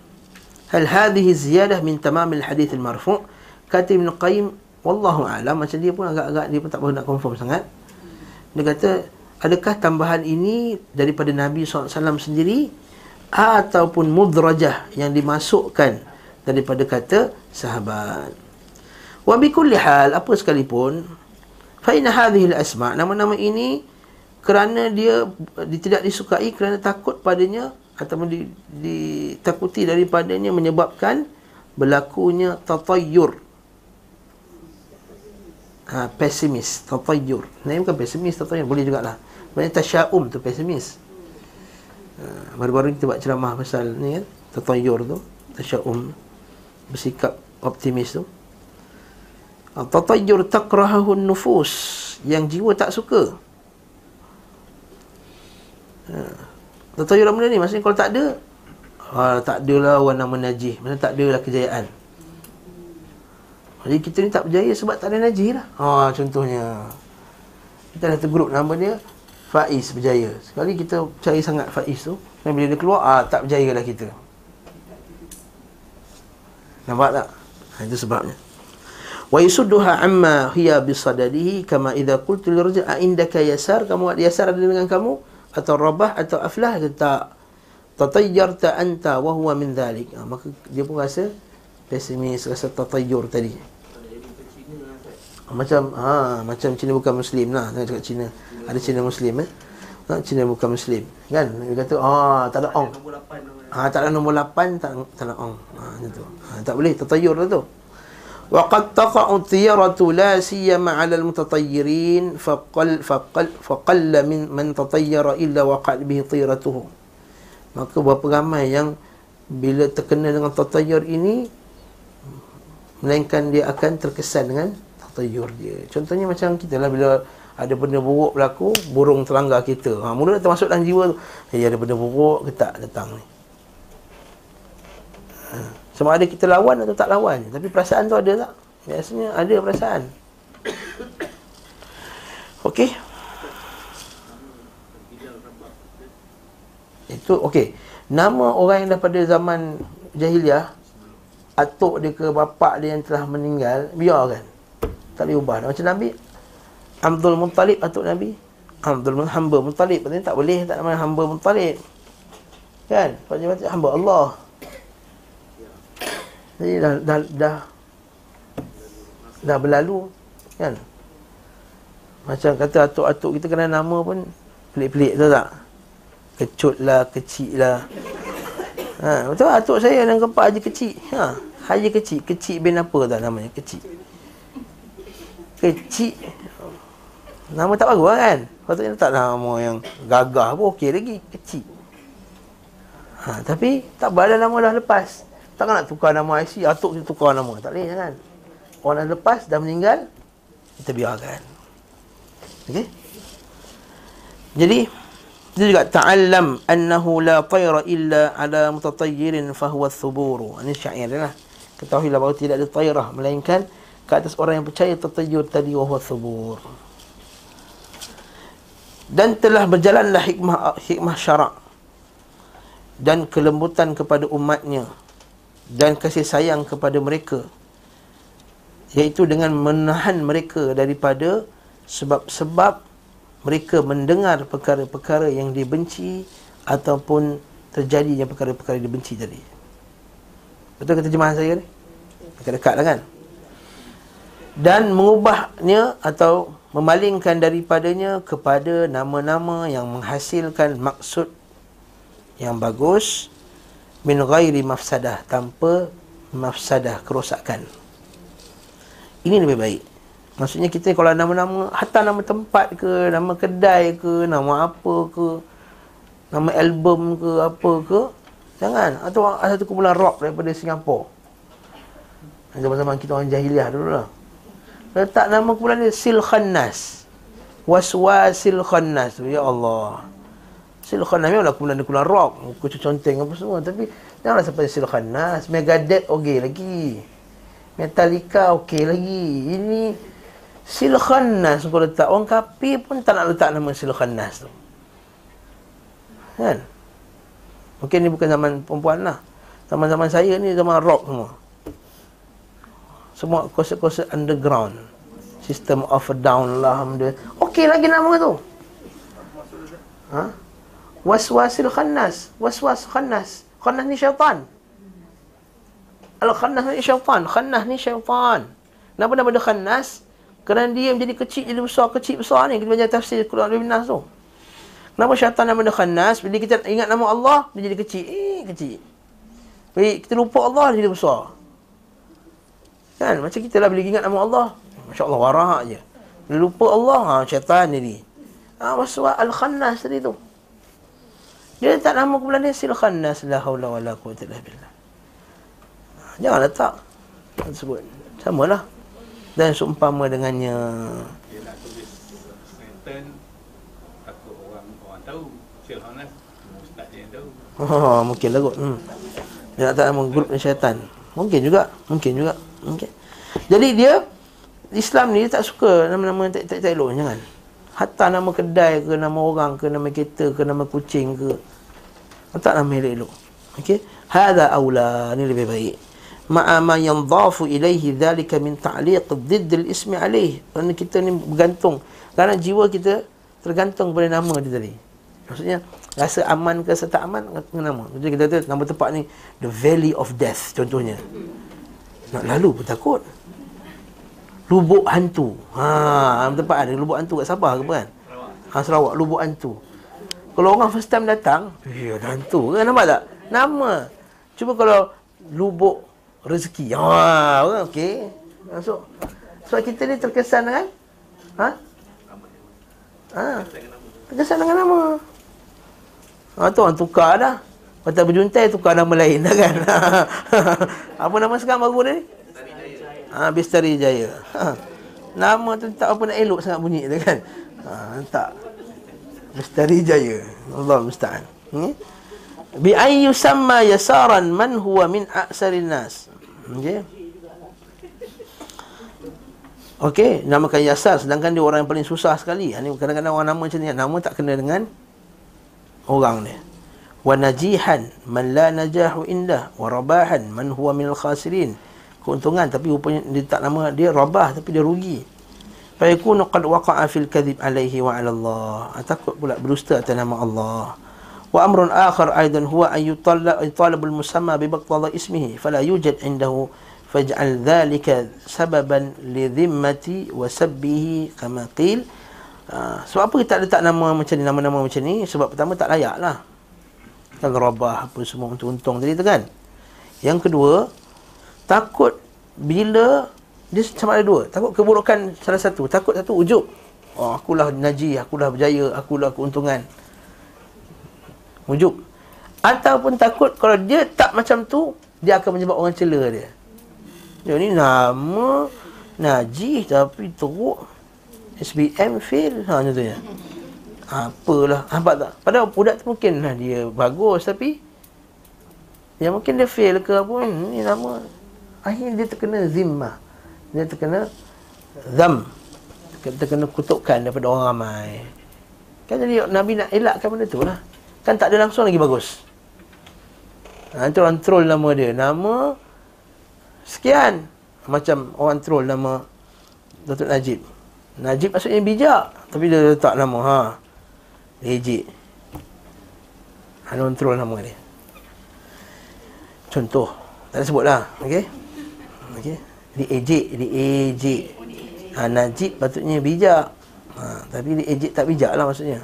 Hal hadhihi ziyadah min tamam al hadith al marfu' kata Ibn Qayyim Wallahu a'lam macam dia pun agak-agak dia pun tak boleh nak confirm sangat. Dia kata adakah tambahan ini daripada Nabi SAW sendiri ataupun mudrajah yang dimasukkan daripada kata sahabat. Wa bi kulli hal apa sekalipun fa inna hadhihi al-asma' nama-nama ini kerana dia, tidak disukai kerana takut padanya ataupun ditakuti daripadanya menyebabkan berlakunya tatayyur ha, pesimis, tatayur. Ini bukan pesimis, tatayur. Boleh jugalah. Maksudnya tasya'um tu pesimis. Ha, baru-baru kita buat ceramah pasal ni kan. Tatayur tu. Tasya'um. Bersikap optimis tu. Ha, tatayur takrahahun nufus. Yang jiwa tak suka. Ha, tatayur benda ni. Maksudnya kalau tak ada. Ha, tak adalah orang nama najih. Maksudnya tak adalah kejayaan. Jadi kita ni tak berjaya sebab tak ada najis lah. Ha, contohnya. Kita ada satu nama dia Faiz berjaya. Sekali kita cari sangat Faiz tu. Dan bila dia keluar, ah, tak berjaya lah kita. Nampak tak? Ha, itu sebabnya. Wa yusudduha amma hiya bisadadihi kama idza qultu lirajul a indaka yasar kamu ada yasar ada dengan kamu atau rabah atau aflah dia tak tatayyarta anta wa huwa min dhalik ha, maka dia pun rasa pesimis rasa tatayyur tadi macam ha macam Cina bukan muslim lah tengok cakap Cina ada Cina muslim eh ha, Cina bukan muslim kan dia kata ah tak ada ong ha tak ada nombor 8 tak tak ada ong ha macam tu ha, tak boleh tatayyur lah tu وقد تقع الطيرة لا سيما على المتطيرين فقل فقل فقل من من تطير إلا وقع به طيرته maka berapa ramai yang bila terkena dengan tatayur ini melainkan dia akan terkesan dengan tatayur dia contohnya macam kita lah bila ada benda buruk berlaku burung terlanggar kita. Ha, mula termasuk dalam jiwa tu. Hey, ada benda buruk ke tak datang ni? Ha, sama ada kita lawan atau tak lawan. Tapi perasaan tu ada tak? Biasanya ada perasaan. Okey. Itu okey. Nama orang yang daripada zaman jahiliah atuk dia ke bapak dia yang telah meninggal biarkan tak boleh ubah. Macam Nabi Abdul Muttalib atuk Nabi. Abdul hamba Muttalib. Maksudnya tak boleh tak nama hamba Muttalib. Kan? Macam hamba Allah. Jadi dah, dah, dah dah berlalu. Kan? Macam kata atuk-atuk kita kena nama pun pelik-pelik tahu tak? Kecut lah kecil lah. Ha, betul atuk saya yang keempat aja kecil ha Haji kecil. Kecil bin apa tak namanya? Kecil. Kecil. Nama tak bagus kan? Patutnya tak nama yang gagah pun okey lagi. Kecil. Ha, tapi tak berada nama dah lepas. Takkan nak tukar nama IC, atuk kita tukar nama. Tak boleh kan? Orang dah lepas, dah meninggal, kita biarkan. Okey? Jadi, dia juga ta'allam annahu la tayra illa ala mutatayyirin fahuwa thuburu. Ini syair dia lah ketahuilah bahawa tidak ada tayrah melainkan ke atas orang yang percaya tertayyur tadi wa huwa thubur dan telah berjalanlah hikmah hikmah syarak dan kelembutan kepada umatnya dan kasih sayang kepada mereka iaitu dengan menahan mereka daripada sebab-sebab mereka mendengar perkara-perkara yang dibenci ataupun terjadinya perkara-perkara yang dibenci tadi. Betul ke terjemahan saya ni? Dekat-dekat lah kan? Dan mengubahnya atau memalingkan daripadanya kepada nama-nama yang menghasilkan maksud yang bagus min ghairi mafsadah tanpa mafsadah kerosakan. Ini lebih baik. Maksudnya kita kalau nama-nama hatta nama tempat ke nama kedai ke nama apa ke nama album ke apa ke jangan. Atau satu kumpulan rock daripada Singapura zaman-zaman kita orang jahiliah dulu lah letak nama kumpulan dia Sil Khannas. Waswasil Khannas. Ya Allah. Sil Khannas memanglah kumpulan dia kumpulan rock, kucu conteng apa semua tapi janganlah sampai Sil Khannas. Megadeth okey lagi. Metallica okey lagi. Ini Sil Khannas kau letak orang kafir pun tak nak letak nama Sil Khannas tu. Kan? Mungkin ni bukan zaman perempuan lah. Zaman-zaman saya ni zaman rock semua semua konsep-konsep underground. System of a down lah okey lagi nama tu. Ha? Waswasil khannas. Waswas khannas. Khannas ni syaitan. Al khannas ni syaitan khannas ni syaitan. Kenapa nama dia khannas? Kerana dia menjadi kecil jadi besar kecil besar ni. Kita baca tafsir Quran Ibn Nas tu. Kenapa syaitan nama dia khannas? Bila kita ingat nama Allah Dia jadi kecil. Eh kecil. Bila kita lupa Allah jadi besar Kan? Macam kita lah bila ingat nama Allah. Masya Allah, warah je. Bila lupa Allah, ha, syaitan jadi. Ha, Waswa Al-Khannas tadi tu. Dia letak nama kumpulan dia, Sil Khannas, la hawla wa la quwata illa billah. Ha, jangan letak. Jangan sebut. Sama lah. Dan seumpama dengannya. Dia nak tulis Satan, takut orang orang tahu. Sil Khannas, ustaz dia yang tahu. Oh, mungkin lah kot. Hmm. Dia nak tak nama grup syaitan. Mungkin juga. Mungkin juga. Okay. Jadi dia Islam ni dia tak suka nama-nama tak tak, elok jangan. Hatta nama kedai ke nama orang ke nama kereta ke nama kucing ke. Tak nama elok-elok. Okey. Hada aula ni lebih baik. Ma'a ma yandhafu ilaihi dhalika min ta'liq dhidd al-ismi alaih. Kerana kita ni bergantung. Kerana jiwa kita tergantung pada nama dia tadi. Maksudnya rasa aman ke serta aman dengan nama. Jadi kita kata nama tempat ni the valley of death contohnya. Nak lalu pun takut. Lubuk hantu. Ha, tempat ada lubuk hantu kat Sabah ke kan? Ha, Sarawak, lubuk hantu. Kalau orang first time datang, ya ada hantu kan nampak tak? Nama. Cuba kalau lubuk rezeki. Ha, kan okey. Masuk. Sebab kita ni terkesan dengan ha? Ha? Terkesan dengan nama. Ha, tu orang tukar dah. Patah berjuntai tukar nama lain dah kan. apa nama sekarang baru ni? Ha, Bistari Jaya. Ha. Nama tu tak apa nak elok sangat bunyi tu kan. Ha, tak. Bistari Jaya. Allah musta'an. Hmm? Bi ayyu samma yasaran man huwa min aksarin nas. Okey. Okey, namakan Yasar sedangkan dia orang yang paling susah sekali. Ini kadang-kadang orang nama macam ni, nama tak kena dengan orang ni wa najihan man la najahu indah wa rabahan man huwa minal khasirin. Keuntungan tapi rupanya dia tak nama dia rabah tapi dia rugi. Fa yakunu qad waqa'a fil kadhib alaihi wa 'ala Allah. Ah, takut pula berdusta atas nama Allah. Wa amrun akhar aidan huwa an yutalla yutalab al musamma bi baqdha ismihi fala yujad indahu faj'al dhalika sababan li dhimmati wa sabbihi kama qil. Uh, sebab apa kita letak nama macam ni nama-nama macam ni? Sebab pertama tak layak lah dan rabah apa semua untung-untung tadi tu kan. Yang kedua, takut bila dia sama ada dua. Takut keburukan salah satu. Takut satu ujub. Oh, akulah naji, akulah berjaya, akulah keuntungan. Ujub. Ataupun takut kalau dia tak macam tu, dia akan menyebab orang cela dia. Jadi nama Najih tapi teruk SBM fail ha macam tu ya apalah. Nampak tak? Padahal budak tu mungkin lah dia bagus tapi ya mungkin dia fail ke apa ni nama. Akhirnya dia terkena zimmah dia terkena zam. Terkena kutukan daripada orang ramai. Kan jadi Nabi nak elakkan benda tu lah. Kan tak ada langsung lagi bagus. Ha, itu orang troll nama dia. Nama sekian. Macam orang troll nama Datuk Najib. Najib maksudnya bijak tapi dia letak nama ha Legit Anu control nama dia Contoh Tak ada sebut lah Okay Okay Diejek, diejek. Ha, najib patutnya bijak. Ha, tapi diejek tak bijak lah maksudnya.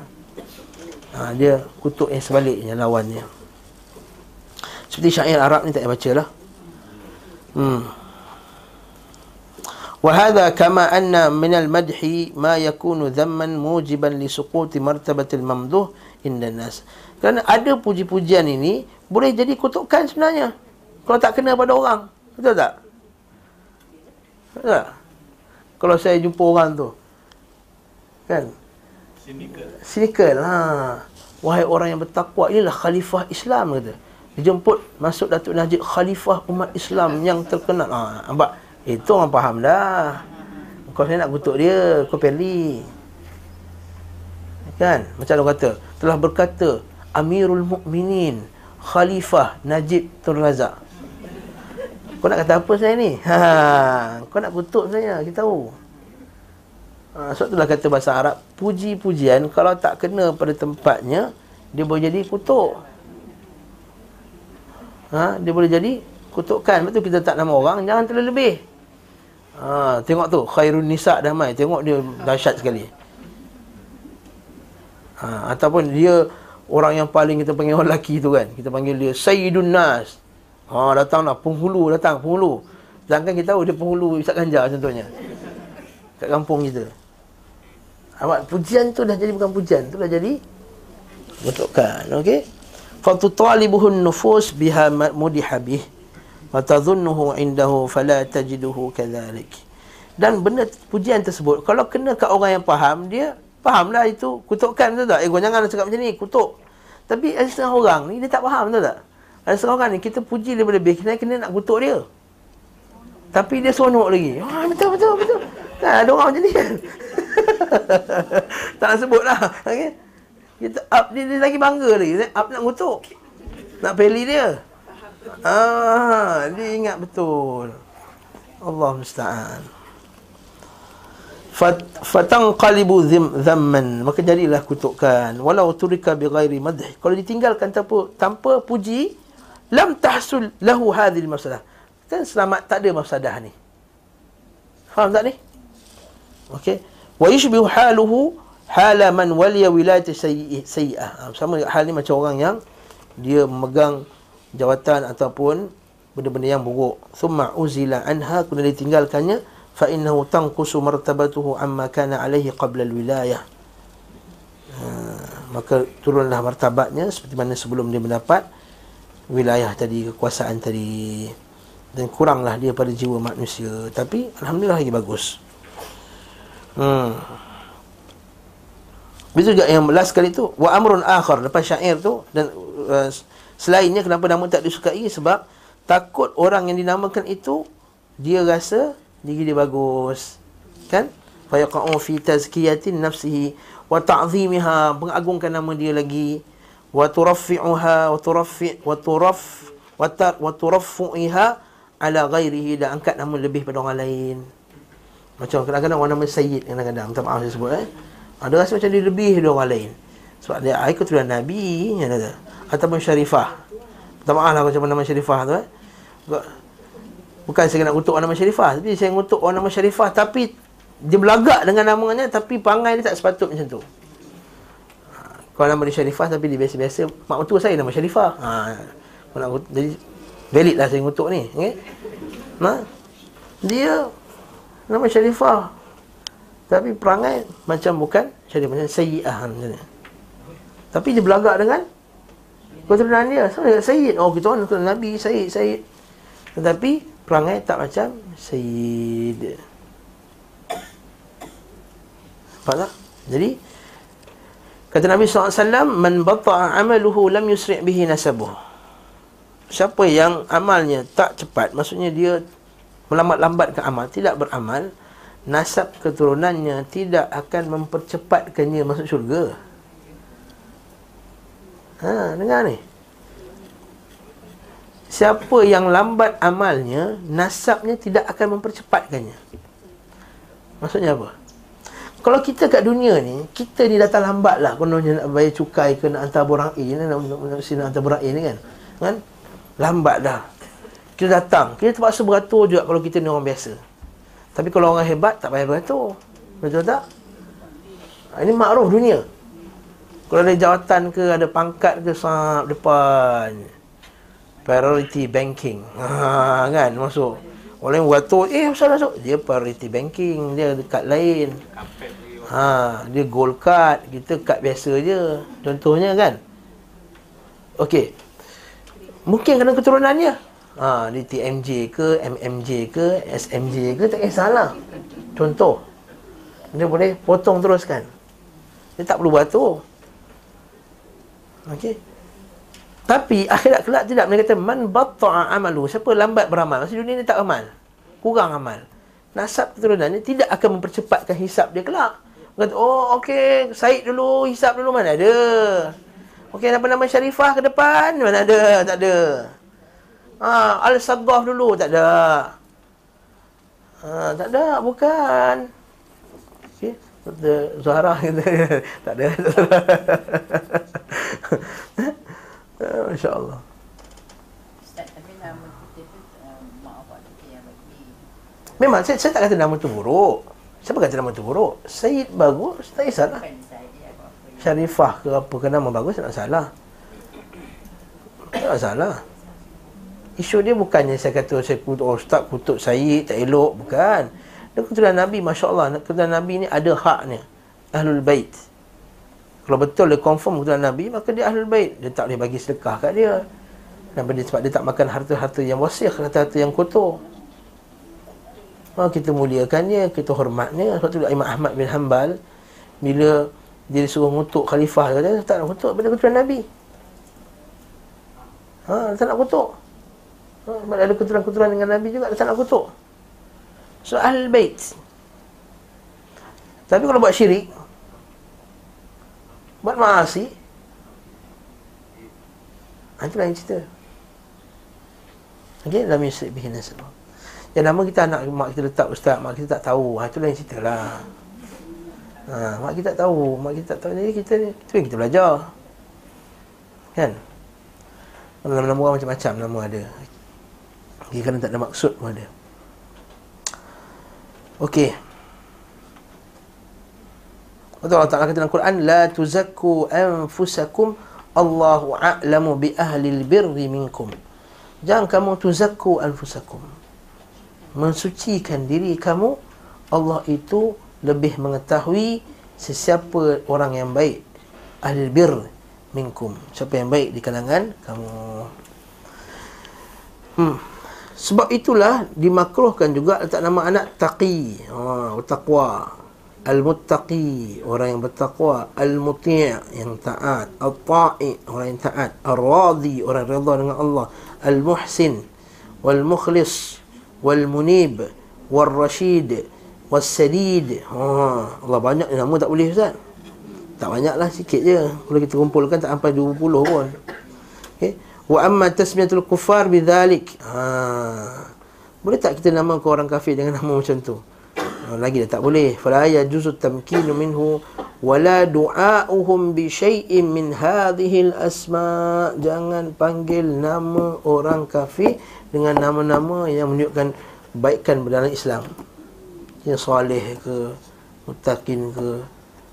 Ha, dia kutuk yang sebaliknya lawannya. Seperti syair Arab ni tak payah baca lah. Hmm. وهذا كما أن من المدح ما يكون ذما موجبا لسقوط مرتبة الممدوح عند الناس kerana ada puji-pujian ini boleh jadi kutukan sebenarnya kalau tak kena pada orang betul tak betul tak kalau saya jumpa orang tu kan sinikal sinikal ha wahai orang yang bertakwa inilah khalifah Islam kata dijemput masuk Datuk Najib khalifah umat Islam yang terkenal ha nampak Itu orang faham dah kau saya nak kutuk dia kau peli kan macam orang kata telah berkata Amirul Mukminin Khalifah Najib Tun Razak Kau nak kata apa saya ni? Ha, kau nak kutuk saya, kita tahu. Ha, sebab itulah kata bahasa Arab, puji-pujian kalau tak kena pada tempatnya, dia boleh jadi kutuk. Ha, dia boleh jadi kutukan. Betul kita tak nama orang, jangan terlalu lebih. Ha, tengok tu, khairun nisa dah mai. Tengok dia dahsyat sekali. Ha, ataupun dia orang yang paling kita panggil orang lelaki tu kan. Kita panggil dia Sayyidun Nas. Ha, datanglah penghulu datang, penghulu. Sedangkan kita tahu dia penghulu Ustaz Ganjar contohnya. Kat kampung kita. Awak pujian tu dah jadi bukan pujian, tu dah jadi betulkan. Okey. Fatu talibuhun nufus biha mudihabih wa tadhunnuhu indahu fala tajiduhu kadzalik. Dan benda pujian tersebut kalau kena kat orang yang faham dia fahamlah itu kutukan betul tak? Eh kau jangan cakap macam ni, kutuk. Tapi ada setengah orang ni dia tak faham betul tak? Ada setengah orang ni kita puji dia lebih kena kena nak kutuk dia. Tapi dia seronok lagi. Ha, betul betul betul. Kan ada orang macam ni tak nak sebut lah. Okay. Kita up dia, dia lagi bangga lagi. Up nak kutuk. Nak peli dia. Ah, dia ingat betul. Allah musta'an. Fatang qalibu zaman maka jadilah kutukan. Walau turika bi ghairi madh. Kalau ditinggalkan tanpa tanpa puji lam tahsul lahu hadhihi masalah kan selamat tak ada masalah ni. Faham tak ni? Okey. Wa yushbihu haluhu hala man waliya wilayat sayyi'ah. Sama hal ni macam orang yang dia memegang jawatan ataupun benda-benda yang buruk. Thumma uzila anha kena ditinggalkannya fa innahu tanqusu martabatuhu amma kana alaihi qabla alwilayah. Ha, maka turunlah martabatnya seperti mana sebelum dia mendapat wilayah tadi kekuasaan tadi. Dan kuranglah dia pada jiwa manusia. Tapi alhamdulillah lagi bagus. Hmm. Begitu juga yang last kali tu wa amrun akhar lepas syair tu dan uh, selainnya kenapa nama tak disukai? Sebab takut orang yang dinamakan itu dia rasa diri dia bagus. Kan? Fa yaqa'u fi tazkiyatin nafsihi wa ta'zimiha mengagungkan nama dia lagi. Wa turaffi'uha wa turaffi' wa turaff wa tar wa turaffu'iha ala ghairihi dan angkat nama lebih pada orang lain. Macam kadang-kadang orang nama sayyid kadang-kadang minta maaf saya sebut eh. Ada rasa macam dia lebih dari orang lain sebab dia ikut tuan nabi yang ada ataupun syarifah. Minta maaf lah macam nama syarifah tu eh. Bukan saya nak kutuk nama Syarifah Tapi saya kutuk orang nama Syarifah Tapi dia belagak dengan namanya Tapi pangai dia tak sepatut macam tu. Ha, Kalau nama dia Syarifah Tapi dia biasa-biasa Mak mentua saya nama Syarifah. Ha, nak kutuk, Jadi valid lah saya kutuk ni okay? nah, Dia Nama Syarifah. Tapi perangai Macam bukan Syarifah Macam Sayyidah macam ni. Tapi dia belagak dengan Keturunan dia. Sayyid. Oh kita orang Nabi Sayyid Sayyid. Tetapi perangai tak macam Sayyid. Nampak tak? Jadi Kata Nabi SAW Man bata'a amaluhu lam yusri' bihi nasabuh. Siapa yang amalnya tak cepat Maksudnya dia melambat-lambatkan amal Tidak beramal Nasab keturunannya tidak akan mempercepatkannya masuk syurga Ha, dengar ni Siapa yang lambat amalnya Nasabnya tidak akan mempercepatkannya Maksudnya apa? Kalau kita kat dunia ni Kita ni datang lambat lah Kononnya nak bayar cukai ke nak hantar borang A ni Nak, nak, nak, nak hantar borang A ni kan kan? Lambat dah Kita datang. Kita terpaksa beratur juga kalau kita ni orang biasa. Tapi kalau orang hebat, tak payah beratur. Betul tak? Ha, ini makruf dunia. Kalau ada jawatan ke, ada pangkat ke, sahab depan. Priority banking. Ha, kan, masuk. Orang yang beratur, eh, asal masuk? Dia priority banking. Dia dekat lain. Ha, dia gold card. Kita kad biasa je. Contohnya kan. Okey. Mungkin kerana keturunannya. Ha, di TMJ ke, MMJ ke, SMJ ke, tak kisahlah. Contoh. Dia boleh potong teruskan. Dia tak perlu batu. Okey. Tapi akhirat kelak tidak. Mereka kata, Man batta'a amalu. Siapa lambat beramal. Maksud dunia ni tak amal. Kurang amal. Nasab keturunannya tidak akan mempercepatkan hisap dia kelak. Kata, oh okey, Said dulu, hisap dulu mana ada. Okey, apa nama Syarifah ke depan? Mana ada? Tak ada. Ha, Al-Saggaf dulu tak ada. Ha, tak ada, bukan. Okey, Zahra kata tak ada. Masya-Allah. Memang saya, saya tak kata nama tu buruk. Siapa kata nama tu buruk? Said bagus, tak kisahlah. Syarifah ke apa ke nama bagus tak salah. Tak salah. Isu dia bukannya saya kata saya kutuk oh, ustaz kutuk Said tak elok bukan. Dia keturunan Nabi masya-Allah keturunan Nabi ni ada haknya. Ahlul Bait. Kalau betul dia confirm keturunan Nabi maka dia Ahlul Bait. Dia tak boleh bagi sedekah kat dia. Kenapa dia sebab dia tak makan harta-harta yang wasih, harta-harta yang kotor. Ha, kita muliakannya, kita hormatnya. Sebab tu Imam Ahmad bin Hanbal bila dia disuruh ngutuk khalifah dia kata tak nak kutuk bila keturunan Nabi. Ha, tak nak kutuk. Ha, ada keturunan-keturunan dengan Nabi juga tak nak kutuk. So Ahlul Bait. Tapi kalau buat syirik buat maasi ha, itu lain cerita. Okey, dalam syirik bihin nasabah. Yang nama kita anak mak kita letak ustaz, mak kita tak tahu. Ha, itu lain cerita lah. Ha, mak kita tak tahu, mak kita tak tahu. Jadi kita itu yang kita belajar. Kan? Nama-nama orang macam-macam nama ada. Okay, kerana tak ada maksud pun ada. Okey. Allah Ta'ala kata dalam Quran La tuzakku anfusakum Allahu a'lamu bi ahli birri minkum. Jangan kamu tuzakku anfusakum. Mensucikan diri kamu Allah itu lebih mengetahui Sesiapa orang yang baik. Ahli bir minkum. Siapa yang baik di kalangan kamu. Hmm. Sebab itulah dimakruhkan juga letak nama anak taqi, ha, taqwa. Al-muttaqi, orang yang bertakwa, al-muti' yang taat, al-ta'i, orang yang taat, al-radi, orang yang redha dengan Allah, al-muhsin, wal-mukhlis, wal-munib, wal-rashid, wal-sadid. Ha, Allah banyak nama tak boleh Ustaz. Tak banyaklah sikit je. Kalau kita kumpulkan tak sampai 20 pun. Okey. Wa amma tasmiyatul kufar bidzalik. Ha. Boleh tak kita nama ke orang kafir dengan nama macam tu? Ha, lagi dah tak boleh. Fala yajuzu tamkinu minhu wala du'a'uhum bi syai'in min hadhihi al-asma. Jangan panggil nama orang kafir dengan nama-nama yang menunjukkan kebaikan dalam Islam. Yang soleh ke, mutakin ke,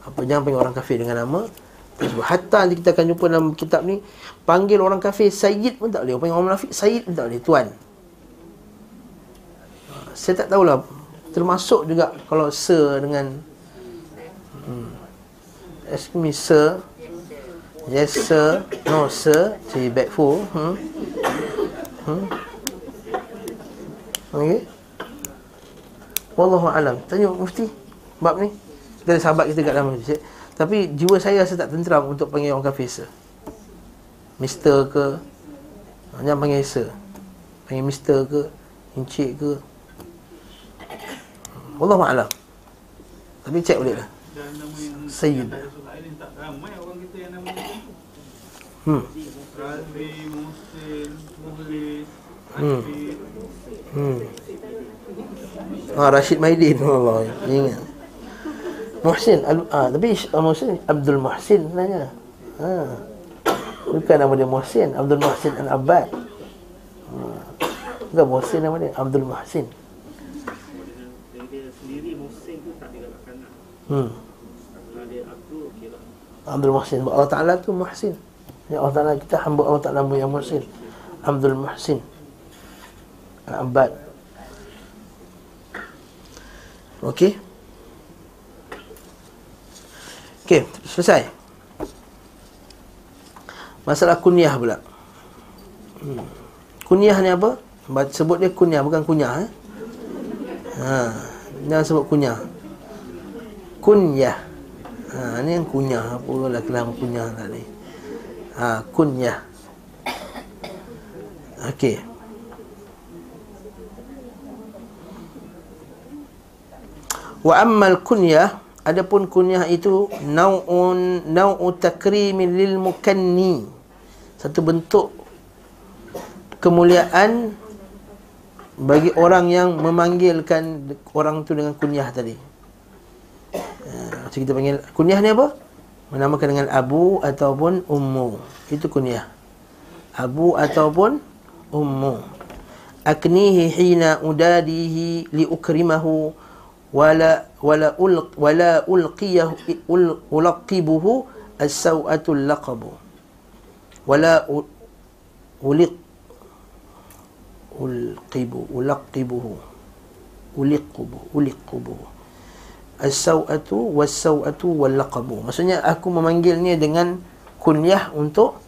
apa jangan panggil orang kafir dengan nama tersebut. Hatta nanti kita akan jumpa dalam kitab ni panggil orang kafir sayyid pun tak boleh. Panggil orang munafik sayyid pun tak boleh, tuan. Saya tak tahulah termasuk juga kalau sir dengan hmm, me sir yes sir no sir say back hmm. Hmm. Okey wallahu alam. Tanya mufti bab ni. Dari sahabat kita kat dalam masjid tapi jiwa saya rasa tak tenteram untuk panggil orang kafir sir. Mister ke Jangan panggil sir Panggil mister ke Encik ke Allah Ma'alam Tapi cek boleh lah Sayyid. Hmm. Hmm. Hmm. Ah, Rashid Maidin. Allah ingat. Muhsin al, ah, Tapi Muhsin Abdul Muhsin sebenarnya. Ha. Bukan nama dia Muhsin Abdul Muhsin Al-Abbad. Ha. Bukan Muhsin nama dia Abdul Muhsin Jadi dia sendiri musim tu tak digalakkan lah. Hmm. Abdul Muhsin Allah Ta'ala tu Muhsin Ya Allah Ta'ala kita hamba Allah Ta'ala yang Muhsin Abdul Muhsin Al-Abad Okey Okey, selesai Masalah kunyah pula hmm. Kunyah ni apa? Sebut dia kunyah, bukan kunyah eh? ha. Jangan sebut kunyah Kunyah Ha, ni kunyah apa lah kelam kunyah tadi. Ha, kunyah. Okey. Wa ammal kunyah adapun kunyah itu nau'un nau'u takrimin lil mukanni. Satu bentuk kemuliaan bagi orang yang memanggilkan orang tu dengan kunyah tadi. Macam kita panggil kunyah ni apa? Menamakan dengan abu ataupun ummu. Itu kunyah. Abu ataupun ummu. Aknihi hina udadihi li ukrimahu wala wala ul wala ulqiyahu ul, ulaqibuhu as-saw'atul laqabu. Wala uliq ulqibu ulaqibuhu uliqubu uliqubuhu as-saw'atu was-saw'atu wal-laqabu. Maksudnya aku memanggilnya dengan kunyah untuk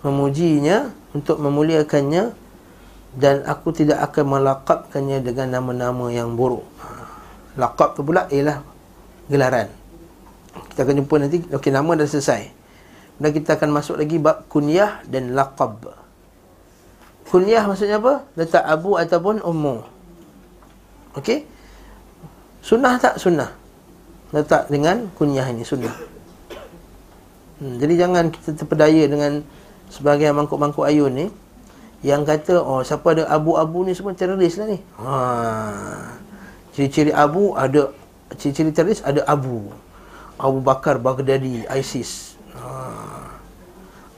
memujinya, untuk memuliakannya dan aku tidak akan melaqabkannya dengan nama-nama yang buruk. Ha. Laqab tu pula ialah gelaran. Kita akan jumpa nanti okey nama dah selesai. Dan kita akan masuk lagi bab kunyah dan laqab. Kunyah maksudnya apa? Letak abu ataupun ummu. Okey? Sunnah tak? Sunnah. Letak dengan kunyah ini, sunnah. Hmm, jadi jangan kita terpedaya dengan sebagai mangkuk-mangkuk ayun ni yang kata oh siapa ada abu-abu ni semua teroris lah ni. Ha. Ciri-ciri abu ada ciri-ciri teroris ada abu. Abu Bakar Baghdadi ISIS. Ha.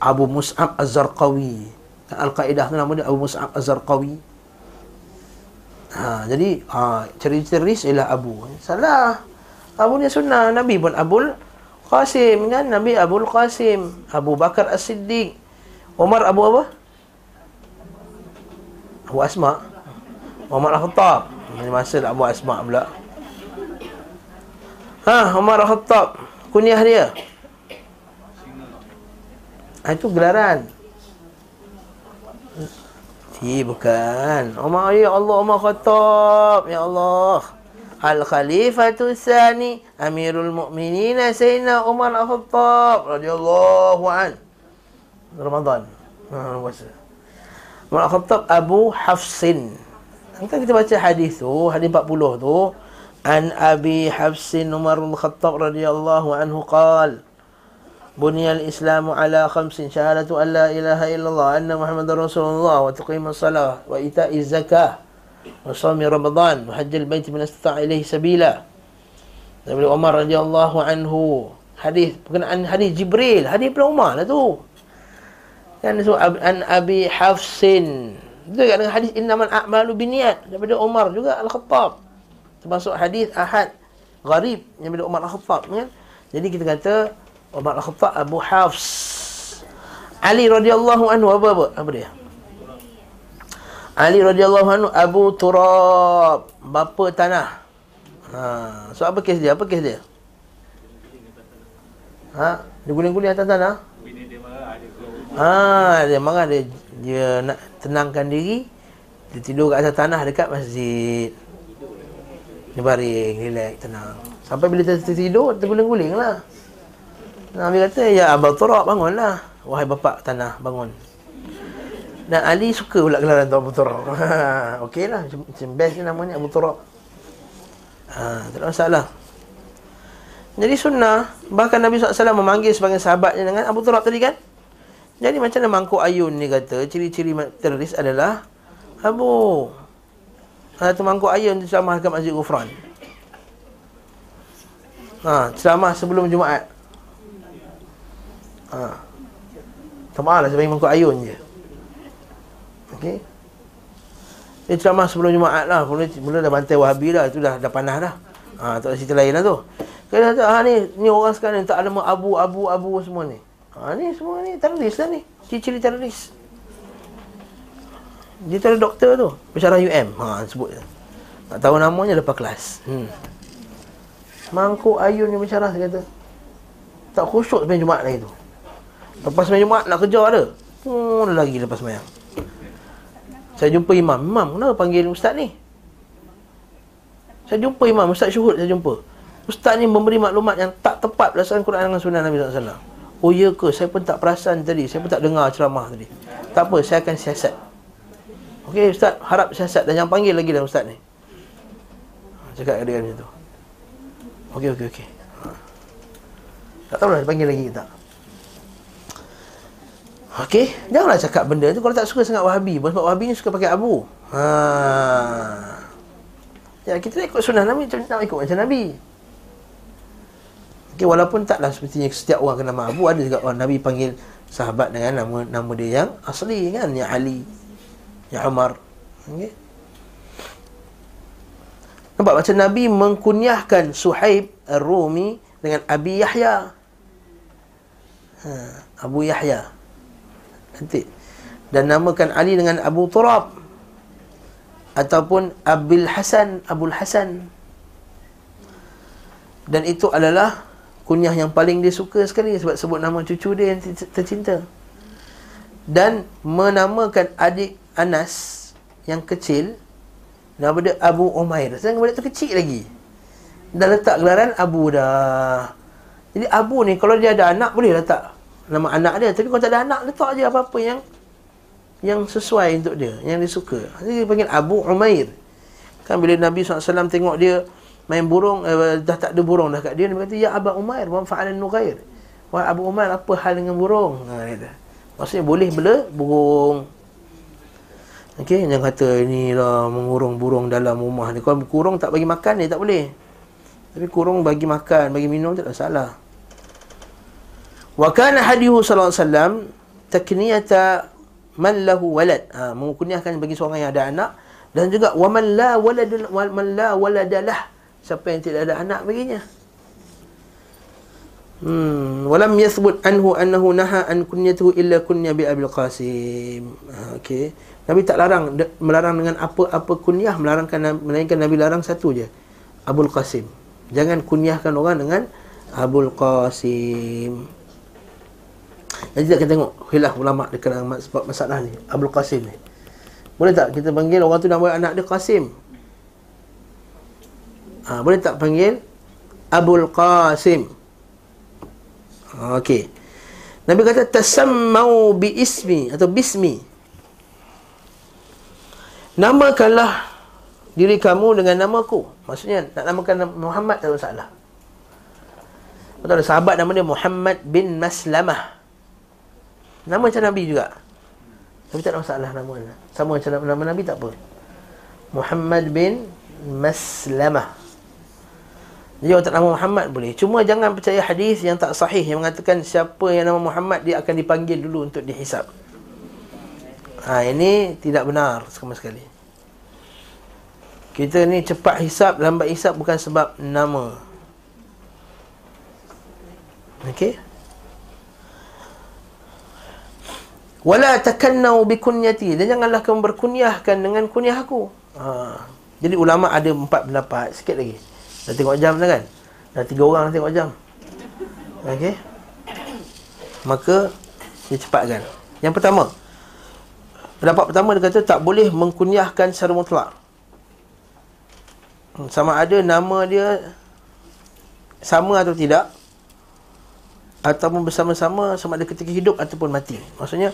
Abu Mus'ab Az-Zarqawi. Al-Qaeda tu nama dia Abu Mus'ab Az-Zarqawi. Ha, jadi ha, ciri-ciri teroris ialah abu. Salah. Abu ni sunnah. Nabi pun Abul Qasim kan? Nabi Abul Qasim. Abu Bakar As-Siddiq. Umar Abu apa? Abu Asma. Umar Al-Khattab. Ini masa Abu Asma pula. Ha, Umar Al-Khattab. Kunyah dia. Ha, itu gelaran. Si bukan. Umar ya Allah Umar Khattab. Ya Allah. Al Khalifatu Sani Amirul Mukminin Sayyidina Umar Al-Khattab radhiyallahu an. Ramadan. Ha. Umar Al-Khattab Abu Hafsin. Kan kita baca hadis tu, hadis 40 tu, an Abi Hafsin Umar Al-Khattab radhiyallahu anhu qala Buniyal Islamu ala khamsin syahadatu an la ilaha illallah anna Muhammadar Rasulullah wa tuqimus salah wa ita'iz zakah wa sawmi Ramadan wa hajjal bait min astata' ilaihi sabila. Nabi Umar radhiyallahu anhu hadis berkenaan hadis Jibril hadis pula Umar lah tu. Kan so, ab, an Abi Hafsin itu juga dengan hadis innamal a'malu binniat daripada Umar juga Al-Khattab. Termasuk hadis Ahad gharib yang daripada Umar Al-Khattab kan. Jadi kita kata Umar Al-Khattab Abu Hafs Ali radhiyallahu anhu apa apa? Apa dia? Ali radhiyallahu anhu Abu Turab. Bapa tanah. Ha so apa kes dia? Apa kes dia? Ha dia guling-guling atas tanah? Ha dia marah dia dia nak tenangkan diri. Dia tidur kat atas tanah dekat masjid. Dia baring relax tenang. Sampai bila tertidur terguling-guling lah Nabi kata, Ya Abang Turab, bangunlah. Wahai bapak tanah, bangun. Dan Ali suka pula gelaran tu Abu Turab. Okey lah, macam, best ni namanya Abu Turab. Ha, tak ada masalah. Jadi sunnah, bahkan Nabi SAW memanggil sebagai sahabatnya dengan Abu Turab tadi kan? Jadi macam mana Mangkuk Ayun ni kata, ciri-ciri teroris adalah Abu. Satu Mangkuk Ayun tu kat Masjid Gufran. Ha, ceramah sebelum Jumaat. Ha. Tak maaf lah saya bagi mangkuk ayun je. Okey. Dia ceramah sebelum Jumaat lah. Mula, mula dah bantai Wahabi dah. Itu dah, dah panas dah. Ha, tak ada cerita lain lah tu. Kata, ha, ni, ni orang sekarang ni tak ada abu, abu, abu semua ni. Ha, ni semua ni teroris lah ni. Ciri-ciri teroris. Dia tu ada doktor tu. Pensyarah UM. Ha, sebut je. Tak tahu namanya lepas kelas. Hmm. Mangkuk ayun ni pensyarah dia kata. Tak khusyuk sebenarnya Jumaat lagi tu. Lepas sebenarnya Jumaat nak kerja ada. Hmm, lagi lepas semayang. Saya jumpa imam. Imam, kenapa panggil ustaz ni? Saya jumpa imam, ustaz syuhud saya jumpa. Ustaz ni memberi maklumat yang tak tepat berdasarkan Quran dengan sunnah Nabi SAW. Oh ya ke? Saya pun tak perasan tadi. Saya pun tak dengar ceramah tadi. Tak apa, saya akan siasat. Okey, ustaz, harap siasat dan jangan panggil lagi dah ustaz ni. Cakap dia macam tu. Okey, okey, okey. Ha. Tak tahu lah dia panggil lagi ke tak. Okey, janganlah cakap benda tu kalau tak suka sangat Wahabi. Sebab Wahabi ni suka pakai abu. Ha. Ya, kita nak ikut sunnah Nabi, macam nak ikut macam Nabi. Okey, walaupun taklah sepertinya setiap orang kena nama Abu, ada juga orang Nabi panggil sahabat dengan nama nama dia yang asli kan, yang Ali, yang Umar. Okey. Nampak macam Nabi mengkunyahkan Suhaib Ar-Rumi dengan Abi Yahya. Ha, Abu Yahya. Cantik. Dan namakan Ali dengan Abu Turab. Ataupun Abil Hasan, Abul Hasan. Dan itu adalah kunyah yang paling dia suka sekali sebab sebut nama cucu dia yang tercinta. Dan menamakan adik Anas yang kecil nama dia Abu Umair. Sedangkan budak tu kecil lagi. Dah letak gelaran Abu dah. Jadi Abu ni kalau dia ada anak boleh letak nama anak dia. Tapi kalau tak ada anak letak je apa-apa yang yang sesuai untuk dia yang dia suka. Dia panggil Abu Umair. Kan bila Nabi SAW tengok dia main burung eh, dah tak ada burung dah kat dia dia kata ya Abu Umair wa fa'alan nughair wah Abu Umair apa hal dengan burung? Ha kata. Maksudnya boleh bela burung. Okey, yang kata inilah mengurung burung dalam rumah ni. Kalau kurung tak bagi makan ni tak boleh. Tapi kurung bagi makan, bagi minum tak ada salah. Wa kana hadihu sallallahu alaihi wasallam takniyata man lahu walad. Ha, mengkunyahkan bagi seorang yang ada anak dan juga wa man la walad wa man la waladalah. Siapa yang tidak ada anak baginya. Hmm, walam yathbut anhu annahu naha an kunyatuhu illa kunya bi Abil Qasim. Ha, okey. Nabi tak larang melarang dengan apa-apa kunyah melarangkan melainkan Nabi larang satu je. Abul Qasim. Jangan kunyahkan orang dengan Abul Qasim. Jadi kita tengok khilaf ulama dekat sebab masalah ni Abdul Qasim ni. Boleh tak kita panggil orang tu nama anak dia Qasim? Ha, boleh tak panggil Abdul Qasim? Okey. Nabi kata tasammau bi ismi atau bismi. Namakanlah diri kamu dengan namaku. Maksudnya nak namakan Muhammad tak ada masalah. Betul sahabat nama dia Muhammad bin Maslamah. Nama macam Nabi juga Tapi tak ada masalah nama Sama macam nama, Nabi tak apa Muhammad bin Maslamah Jadi orang tak nama Muhammad boleh Cuma jangan percaya hadis yang tak sahih Yang mengatakan siapa yang nama Muhammad Dia akan dipanggil dulu untuk dihisap Ha, ini tidak benar sama sekali. Kita ni cepat hisap, lambat hisap bukan sebab nama. Okey? Wala takannau bi kunyati dan janganlah kamu berkunyahkan dengan kunyah aku. Ha. Jadi ulama ada empat pendapat sikit lagi. Dah tengok jam dah kan? Dah tiga orang dah tengok jam. Okey. Maka dia cepatkan. Yang pertama. Pendapat pertama dia kata tak boleh mengkunyahkan secara mutlak. Sama ada nama dia sama atau tidak ataupun bersama-sama sama ada ketika hidup ataupun mati. Maksudnya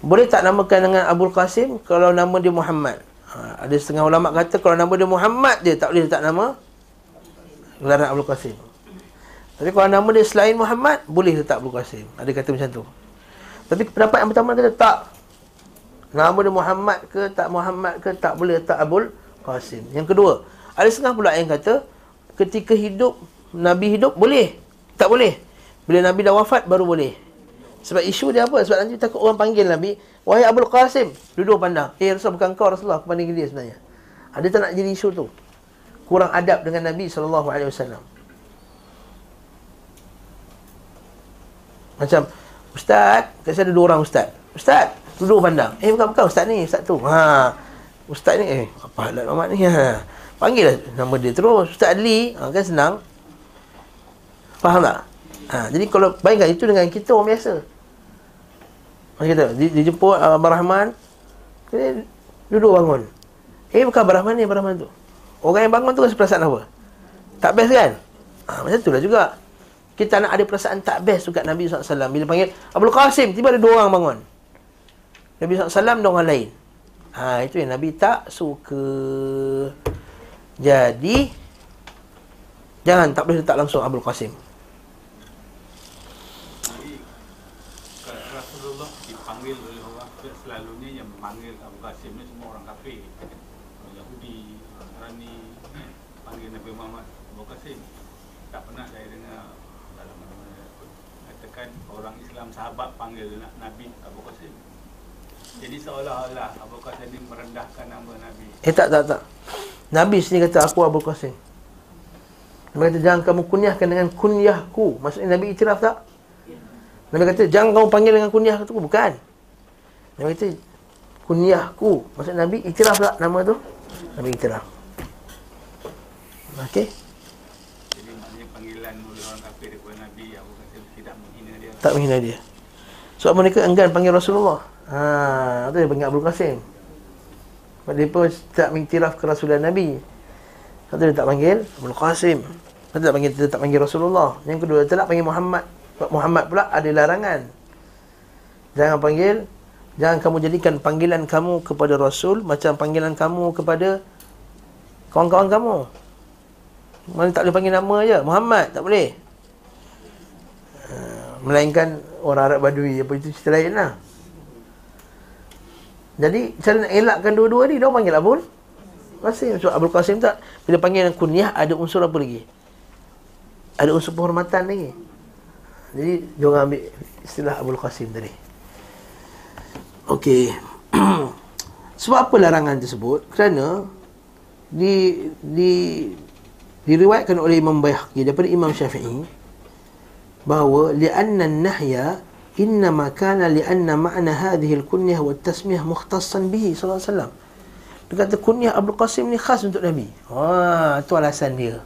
boleh tak namakan dengan Abdul Qasim kalau nama dia Muhammad? Ha, ada setengah ulama kata kalau nama dia Muhammad dia tak boleh letak nama gelaran Abdul Qasim. Tapi kalau nama dia selain Muhammad boleh letak Abdul Qasim. Ada kata macam tu. Tapi pendapat yang pertama kata tak. Nama dia Muhammad ke tak Muhammad ke tak boleh letak Abdul Qasim. Yang kedua, ada setengah pula yang kata ketika hidup Nabi hidup boleh. Tak boleh. Bila Nabi dah wafat baru boleh. Sebab isu dia apa? Sebab nanti takut orang panggil Nabi, wahai Abdul Qasim, duduk pandang. Eh Rasul bukan kau Rasulullah, aku panggil dia sebenarnya. Ada tak nak jadi isu tu? Kurang adab dengan Nabi wasallam. Macam Ustaz, kat saya ada dua orang ustaz. Ustaz, duduk pandang. Eh bukan bukan ustaz ni, ustaz tu. Ha. Ustaz ni eh apa hal nama ni? Ha. Panggil lah nama dia terus. Ustaz Ali, ha, kan senang. Faham tak? Ha, jadi kalau bayangkan itu dengan kita orang biasa. Macam kata, dia, dia jemput uh, Abang Rahman. Dia duduk bangun. Eh bukan Abang Rahman ni, Abang Rahman tu. Orang yang bangun tu rasa perasaan apa? Tak best kan? Ha, macam tu lah juga. Kita nak ada perasaan tak best juga Nabi SAW. Bila panggil Abdul Qasim, tiba ada dua orang bangun. Nabi SAW dan orang lain. Ha, itu yang Nabi tak suka. Jadi, jangan tak boleh letak langsung Abdul Qasim. Jadi kalau Rasulullah dipanggil oleh orang selalunya yang memanggil Abu Qasim ni semua orang kafir. Orang Yahudi, orang Nasrani kan, panggil Nabi Muhammad Abu Qasim. Tak pernah saya dengar dalam mana-mana katakan orang Islam sahabat panggil na- Nabi Abu Qasim. Jadi seolah-olah Abu Qasim ni merendahkan nama Nabi. Eh tak, tak, tak. Nabi sendiri kata, aku Abdul Qasim. Nabi kata, jangan kamu kunyahkan dengan kunyahku. Maksudnya Nabi iktiraf tak? Nabi kata, jangan kamu panggil dengan kunyah tu. Bukan. Nabi kata, kunyahku. Maksudnya Nabi iktiraf tak nama tu? Nabi iktiraf. Okey? Jadi maknanya panggilan oleh orang kafir kepada Nabi Abu Qasim tidak menghina dia. Tak menghina dia. Sebab mereka enggan panggil Rasulullah. Ha, tu dia panggil Abdul Qasim. Sebab dia tak mengiktiraf kerasulan Nabi. Satu dia tak panggil Abdul Qasim. Satu tak panggil dia tak panggil Rasulullah. Yang kedua dia tak panggil Muhammad. Sebab Muhammad pula ada larangan. Jangan panggil jangan kamu jadikan panggilan kamu kepada Rasul macam panggilan kamu kepada kawan-kawan kamu. Mana tak boleh panggil nama je. Muhammad tak boleh. Melainkan orang Arab Badui Apa itu cerita lain lah Jadi cara nak elakkan dua-dua ni Dia orang panggil Abul Qasim Sebab Abul Qasim tak Bila panggil dengan kunyah Ada unsur apa lagi Ada unsur penghormatan lagi Jadi Dia orang ambil Istilah Abul Qasim tadi Okey Sebab apa larangan tersebut Kerana di di diriwayatkan oleh Imam Bayhaqi daripada Imam Syafi'i bahawa li'anna an-nahya innama kana li'anna ma'na hadhihi al-kunyah wa tasmiyah mukhtassan bihi sallallahu alaihi wasallam. Dia kata kunyah Abdul Qasim ni khas untuk Nabi. Ha, itu alasan dia.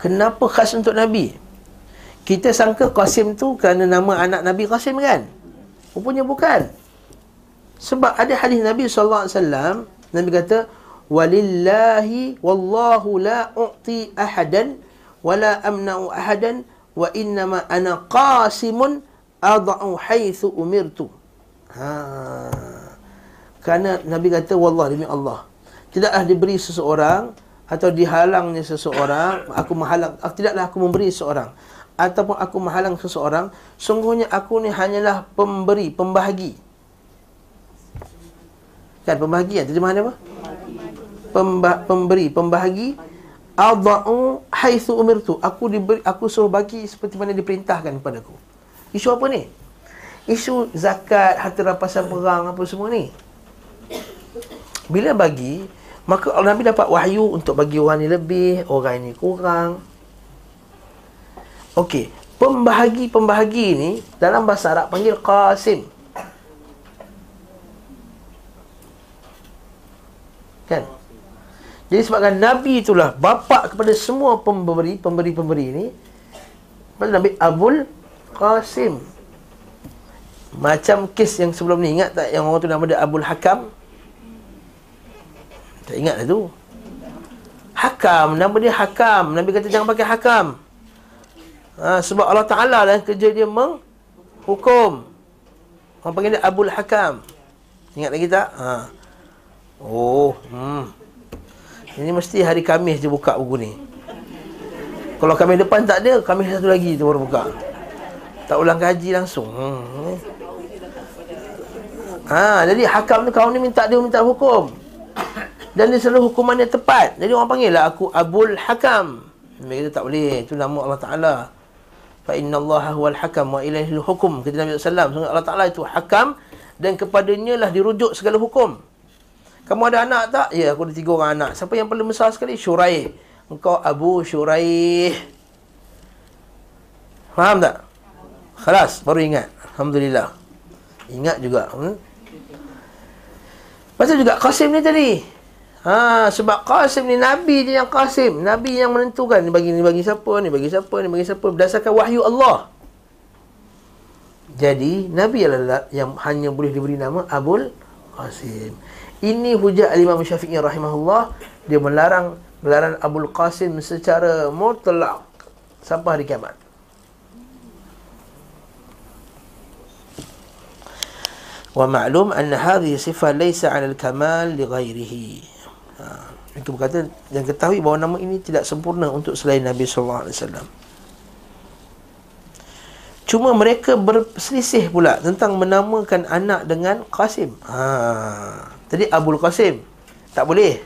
Kenapa khas untuk Nabi? Kita sangka Qasim tu kerana nama anak Nabi Qasim kan? Rupanya bukan. Sebab ada hadis Nabi sallallahu alaihi wasallam, Nabi kata walillahi wallahu la u'ti ahadan wala amna'u ahadan wa innama ana qasimun ad'u haythu umirtu. Ha. Kerana nabi kata wallah demi Allah tidaklah diberi seseorang atau dihalangnya seseorang aku menghalang ah, tidaklah aku memberi seseorang ataupun aku menghalang seseorang sungguhnya aku ni hanyalah pemberi pembahagi. Kan pembahagi kan? Terjemahan apa? Pemba, pemberi pembahagi. Adau haitsu umirtu. Aku diberi aku suruh bagi seperti mana diperintahkan kepadaku isu apa ni? Isu zakat harta rampasan perang apa semua ni. Bila bagi maka Nabi dapat wahyu untuk bagi orang ni lebih orang ni kurang okey pembahagi-pembahagi ni dalam bahasa Arab panggil qasim kan jadi sebabkan Nabi itulah bapa kepada semua pemberi, pemberi-pemberi ini. Pada Nabi Abul Qasim. Macam kes yang sebelum ni ingat tak yang orang tu nama dia Abul Hakam? Tak ingat lah tu. Hakam, nama dia Hakam. Nabi kata jangan pakai Hakam. Ha, sebab Allah Ta'ala lah kerja dia menghukum. Orang panggil dia Abul Hakam. Ingat lagi tak? Ha. Oh, hmm. Ini mesti hari Khamis je buka buku ni. Kalau Khamis depan tak ada, Khamis satu lagi tu baru buka. Tak ulang kaji langsung. Hmm. Ha, jadi hakam tu kawan ni minta dia minta hukum. Dan dia selalu hukumannya tepat. Jadi orang panggil lah aku Abul Hakam. Dia kata tak boleh. Itu nama Allah Ta'ala. Fa inna Allah huwal hakam wa ilaihi hukum kata Nabi sallallahu alaihi Allah Taala itu hakam dan kepadanya lah dirujuk segala hukum kamu ada anak tak ya aku ada tiga orang anak siapa yang paling besar sekali Syurai engkau Abu Syurai faham tak Khalas, baru ingat. Alhamdulillah. Ingat juga. Hmm? Pasal juga Qasim ni tadi. Ha, sebab Qasim ni Nabi dia yang Qasim. Nabi yang menentukan. Ni bagi ni bagi siapa, ni bagi siapa, ni bagi siapa. Berdasarkan wahyu Allah. Jadi, Nabi adalah yang hanya boleh diberi nama Abul Qasim. Ini hujah Imam Syafi'i rahimahullah. Dia melarang melarang Abul Qasim secara mutlak sampai hari kiamat. ومعلوم أن هذه صفة ليس على الكمال لغيره itu berkata dan ketahui bahawa nama ini tidak sempurna untuk selain Nabi sallallahu alaihi wasallam. Cuma mereka berselisih pula tentang menamakan anak dengan Qasim. Ha. Tadi Abdul Qasim. Tak boleh.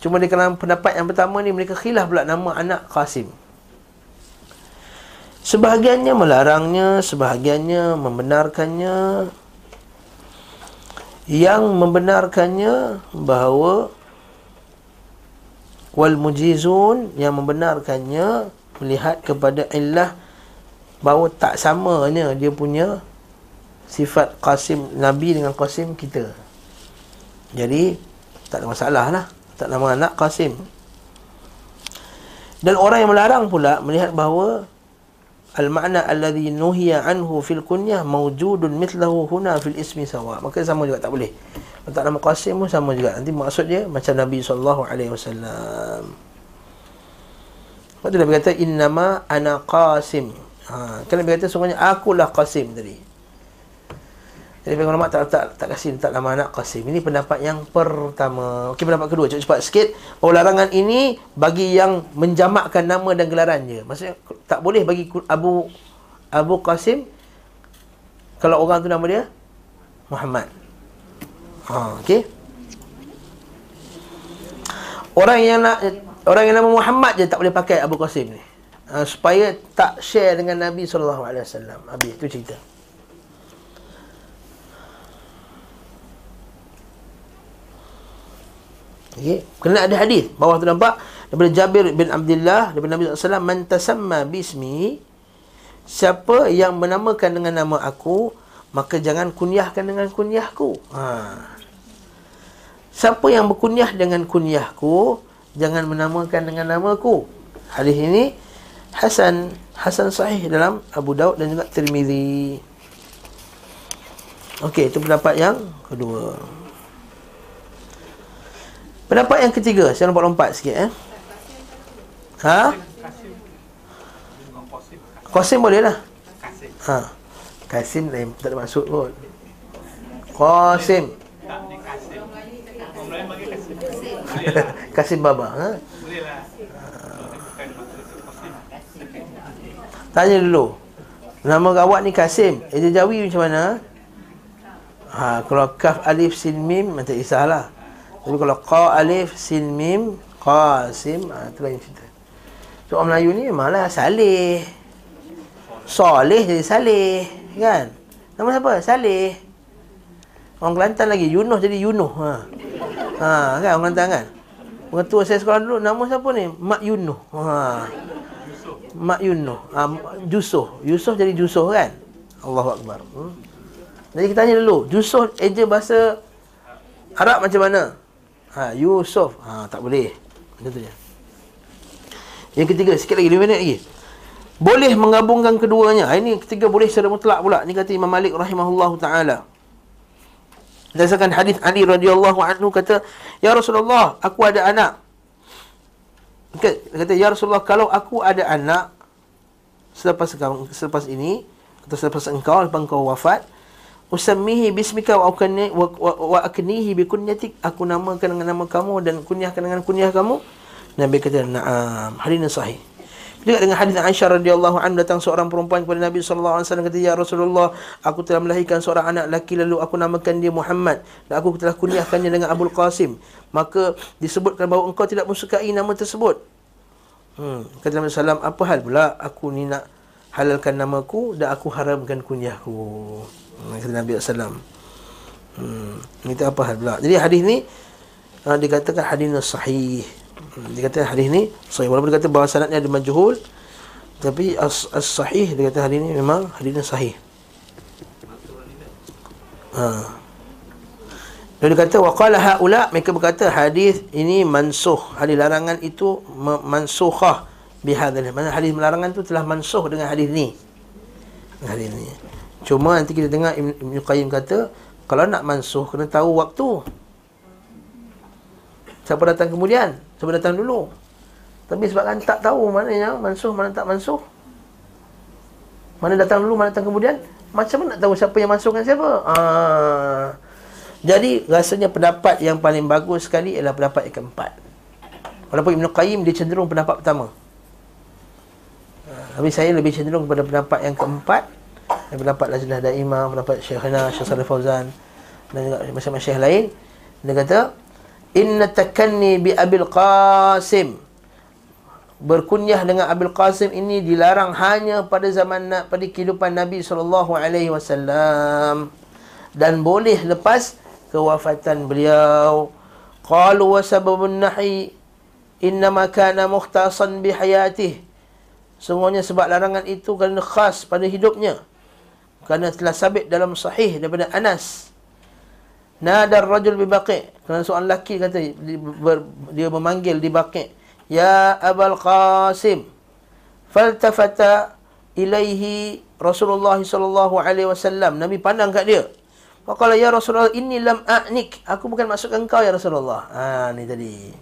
Cuma di dalam pendapat yang pertama ni mereka khilaf pula nama anak Qasim. Sebahagiannya melarangnya, sebahagiannya membenarkannya, yang membenarkannya bahawa wal mujizun yang membenarkannya melihat kepada illah bahawa tak samanya dia punya sifat Qasim Nabi dengan Qasim kita. Jadi tak ada masalah lah. Tak nama anak Qasim. Dan orang yang melarang pula melihat bahawa Al-ma'na alladhi nuhiya anhu fil kunyah mawjudun mithlahu huna fil ismi sawa. Maka sama juga tak boleh. Tak nama Qasim pun sama juga. Nanti maksud dia macam Nabi alaihi wasallam. Waktu Nabi kata innama ana Qasim. Ha, kan Nabi kata semuanya akulah Qasim tadi. Jadi pengen ulama tak, tak, tak kasih tak nama anak Qasim. Ini pendapat yang pertama. Okey pendapat kedua cepat cepat sikit. Bahawa larangan ini bagi yang menjamakkan nama dan gelaran je. Maksudnya tak boleh bagi Abu Abu Qasim kalau orang tu nama dia Muhammad. Ha, okey. Orang yang nak orang yang nama Muhammad je tak boleh pakai Abu Qasim ni. Ha, supaya tak share dengan Nabi sallallahu alaihi wasallam. Habis itu cerita. Okay. Kena ada hadis. Bawah tu nampak daripada Jabir bin Abdullah daripada Nabi SAW man tasamma bismi siapa yang menamakan dengan nama aku maka jangan kunyahkan dengan kunyahku. Ha. Siapa yang berkunyah dengan kunyahku jangan menamakan dengan namaku. Hadis ini Hasan Hasan sahih dalam Abu Daud dan juga Tirmizi. Okey, itu pendapat yang kedua. Pendapat yang ketiga, saya lompat-lompat sikit eh. Ha? Qasim boleh lah. Ha. Qasim lain tak ada maksud pun. Qasim. Qasim Baba, ha? Tanya dulu. Nama awak ni Kasim. Eja Jawi macam mana? Ha, kalau kaf alif sin mim tak kisahlah. Tapi kalau qa alif sin mim qasim ha, itu lain cerita. So orang Melayu ni malah salih. Soleh jadi salih, kan? Nama siapa? Salih. Orang Kelantan lagi Yunus jadi Yunuh. Ha. Ha, kan orang Kelantan kan? Orang tua saya sekolah dulu nama siapa ni? Mak Yunuh. Ha. Mak Yunuh. Ha, Jusuh. Yusuh jadi Jusuh kan? Allahu Akbar. Hmm. Jadi kita tanya dulu, Jusuh eja bahasa Arab macam mana? Ha, Yusuf. Ha, tak boleh. Macam tu je. Yang ketiga, sikit lagi, 5 minit lagi. Boleh menggabungkan keduanya. Ha, ini ketiga boleh secara mutlak pula. Ini kata Imam Malik rahimahullahu taala. Berdasarkan hadis Ali radhiyallahu anhu kata, "Ya Rasulullah, aku ada anak." Okay, kata, "Ya Rasulullah, kalau aku ada anak selepas selepas ini atau selepas engkau lepas engkau wafat, usammihi bismika wa akni wa, wa, wa aknihi bi kunyatik. Aku namakan dengan nama kamu dan kunyahkan dengan kunyah kamu. Nabi kata na'am. Hadis sahih. Juga dengan hadis Aisyah radhiyallahu anha datang seorang perempuan kepada Nabi sallallahu alaihi wasallam kata ya Rasulullah aku telah melahirkan seorang anak laki lalu aku namakan dia Muhammad dan aku telah kunyahkannya dengan Abdul Qasim. Maka disebutkan bahawa engkau tidak mensukai nama tersebut. Hmm kata Nabi sallallahu apa hal pula? Aku ni nak halalkan namaku dan aku haramkan kunyahku. Kata Nabi SAW. Hmm, itu apa hal pula? Jadi hadis ni uh, dikatakan hadis ni sahih. Hmm, dikatakan hadis ni sahih. Walaupun dikata bahawa sanadnya ada majhul, tapi as, sahih dia kata hadis ni memang hadis ni sahih. Ha. Dia kata waqala haula mereka berkata hadis ini mansuh. Hadis larangan itu mansukhah bihadzal. Mana hadis larangan itu telah mansuh dengan hadis ni. Hadis ni. Cuma nanti kita dengar Ibn Qayyim kata kalau nak mansuh kena tahu waktu. Siapa datang kemudian? Siapa datang dulu? Tapi sebabkan tak tahu mana yang mansuh, mana tak mansuh. Mana datang dulu, mana datang kemudian. Macam mana nak tahu siapa yang mansuhkan siapa? Ah. Jadi rasanya pendapat yang paling bagus sekali ialah pendapat yang keempat. Walaupun Ibn Qayyim dia cenderung pendapat pertama. Tapi saya lebih cenderung kepada pendapat yang keempat. Dan pendapat Lajnah Daimah, pendapat Syekhana, Syekh Salih Fauzan dan juga macam-macam syekh lain. Dia kata, Inna takanni bi Abil Qasim. Berkunyah dengan Abil Qasim ini dilarang hanya pada zaman pada kehidupan Nabi SAW dan boleh lepas kewafatan beliau qalu wa sababun nahi innama kana mukhtasan bi hayatih semuanya sebab larangan itu kerana khas pada hidupnya kerana telah sabit dalam sahih daripada Anas nadar rajul bi baqi kerana seorang lelaki kata dia memanggil di baqi ya abul qasim faltafata ilaihi Rasulullah sallallahu alaihi wasallam Nabi pandang kat dia Faqala ya Rasulullah inni lam a'nik. Aku bukan masukkan kau ya Rasulullah. Ha ni tadi.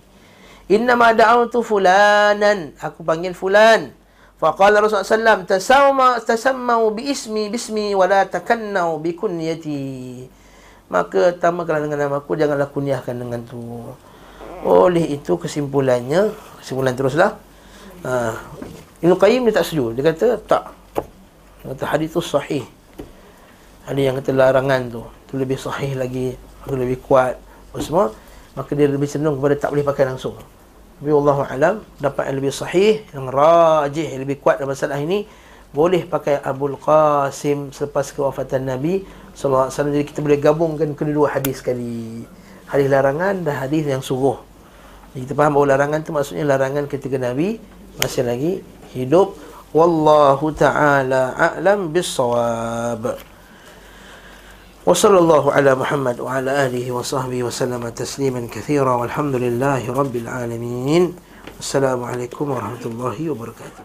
Inna ma da'awtu fulanan. Aku panggil fulan. Faqala Rasulullah tasamma tasammau bi ismi bismi wa la takannau bi kunyati. Maka tamakanlah dengan nama aku janganlah kunyahkan dengan tu. Oleh itu kesimpulannya, kesimpulan teruslah. Ha. Ibn Qayyim dia tak setuju. Dia kata tak. Dia kata hadis tu sahih ada yang kata larangan tu tu lebih sahih lagi tu lebih kuat apa semua maka dia lebih cenderung kepada tak boleh pakai langsung tapi Allah alam dapat yang lebih sahih yang rajih yang lebih kuat dalam masalah ini boleh pakai Abul Qasim selepas kewafatan Nabi sallallahu alaihi wasallam. Jadi kita boleh gabungkan kedua hadis sekali. Hadis larangan dan hadis yang suruh jadi kita faham bahawa larangan tu maksudnya larangan ketika Nabi masih lagi hidup. Wallahu taala a'lam bis-shawab وصلى الله على محمد وعلى آله وصحبه وسلم تسليما كثيرا والحمد لله رب العالمين. السلام عليكم ورحمة الله وبركاته.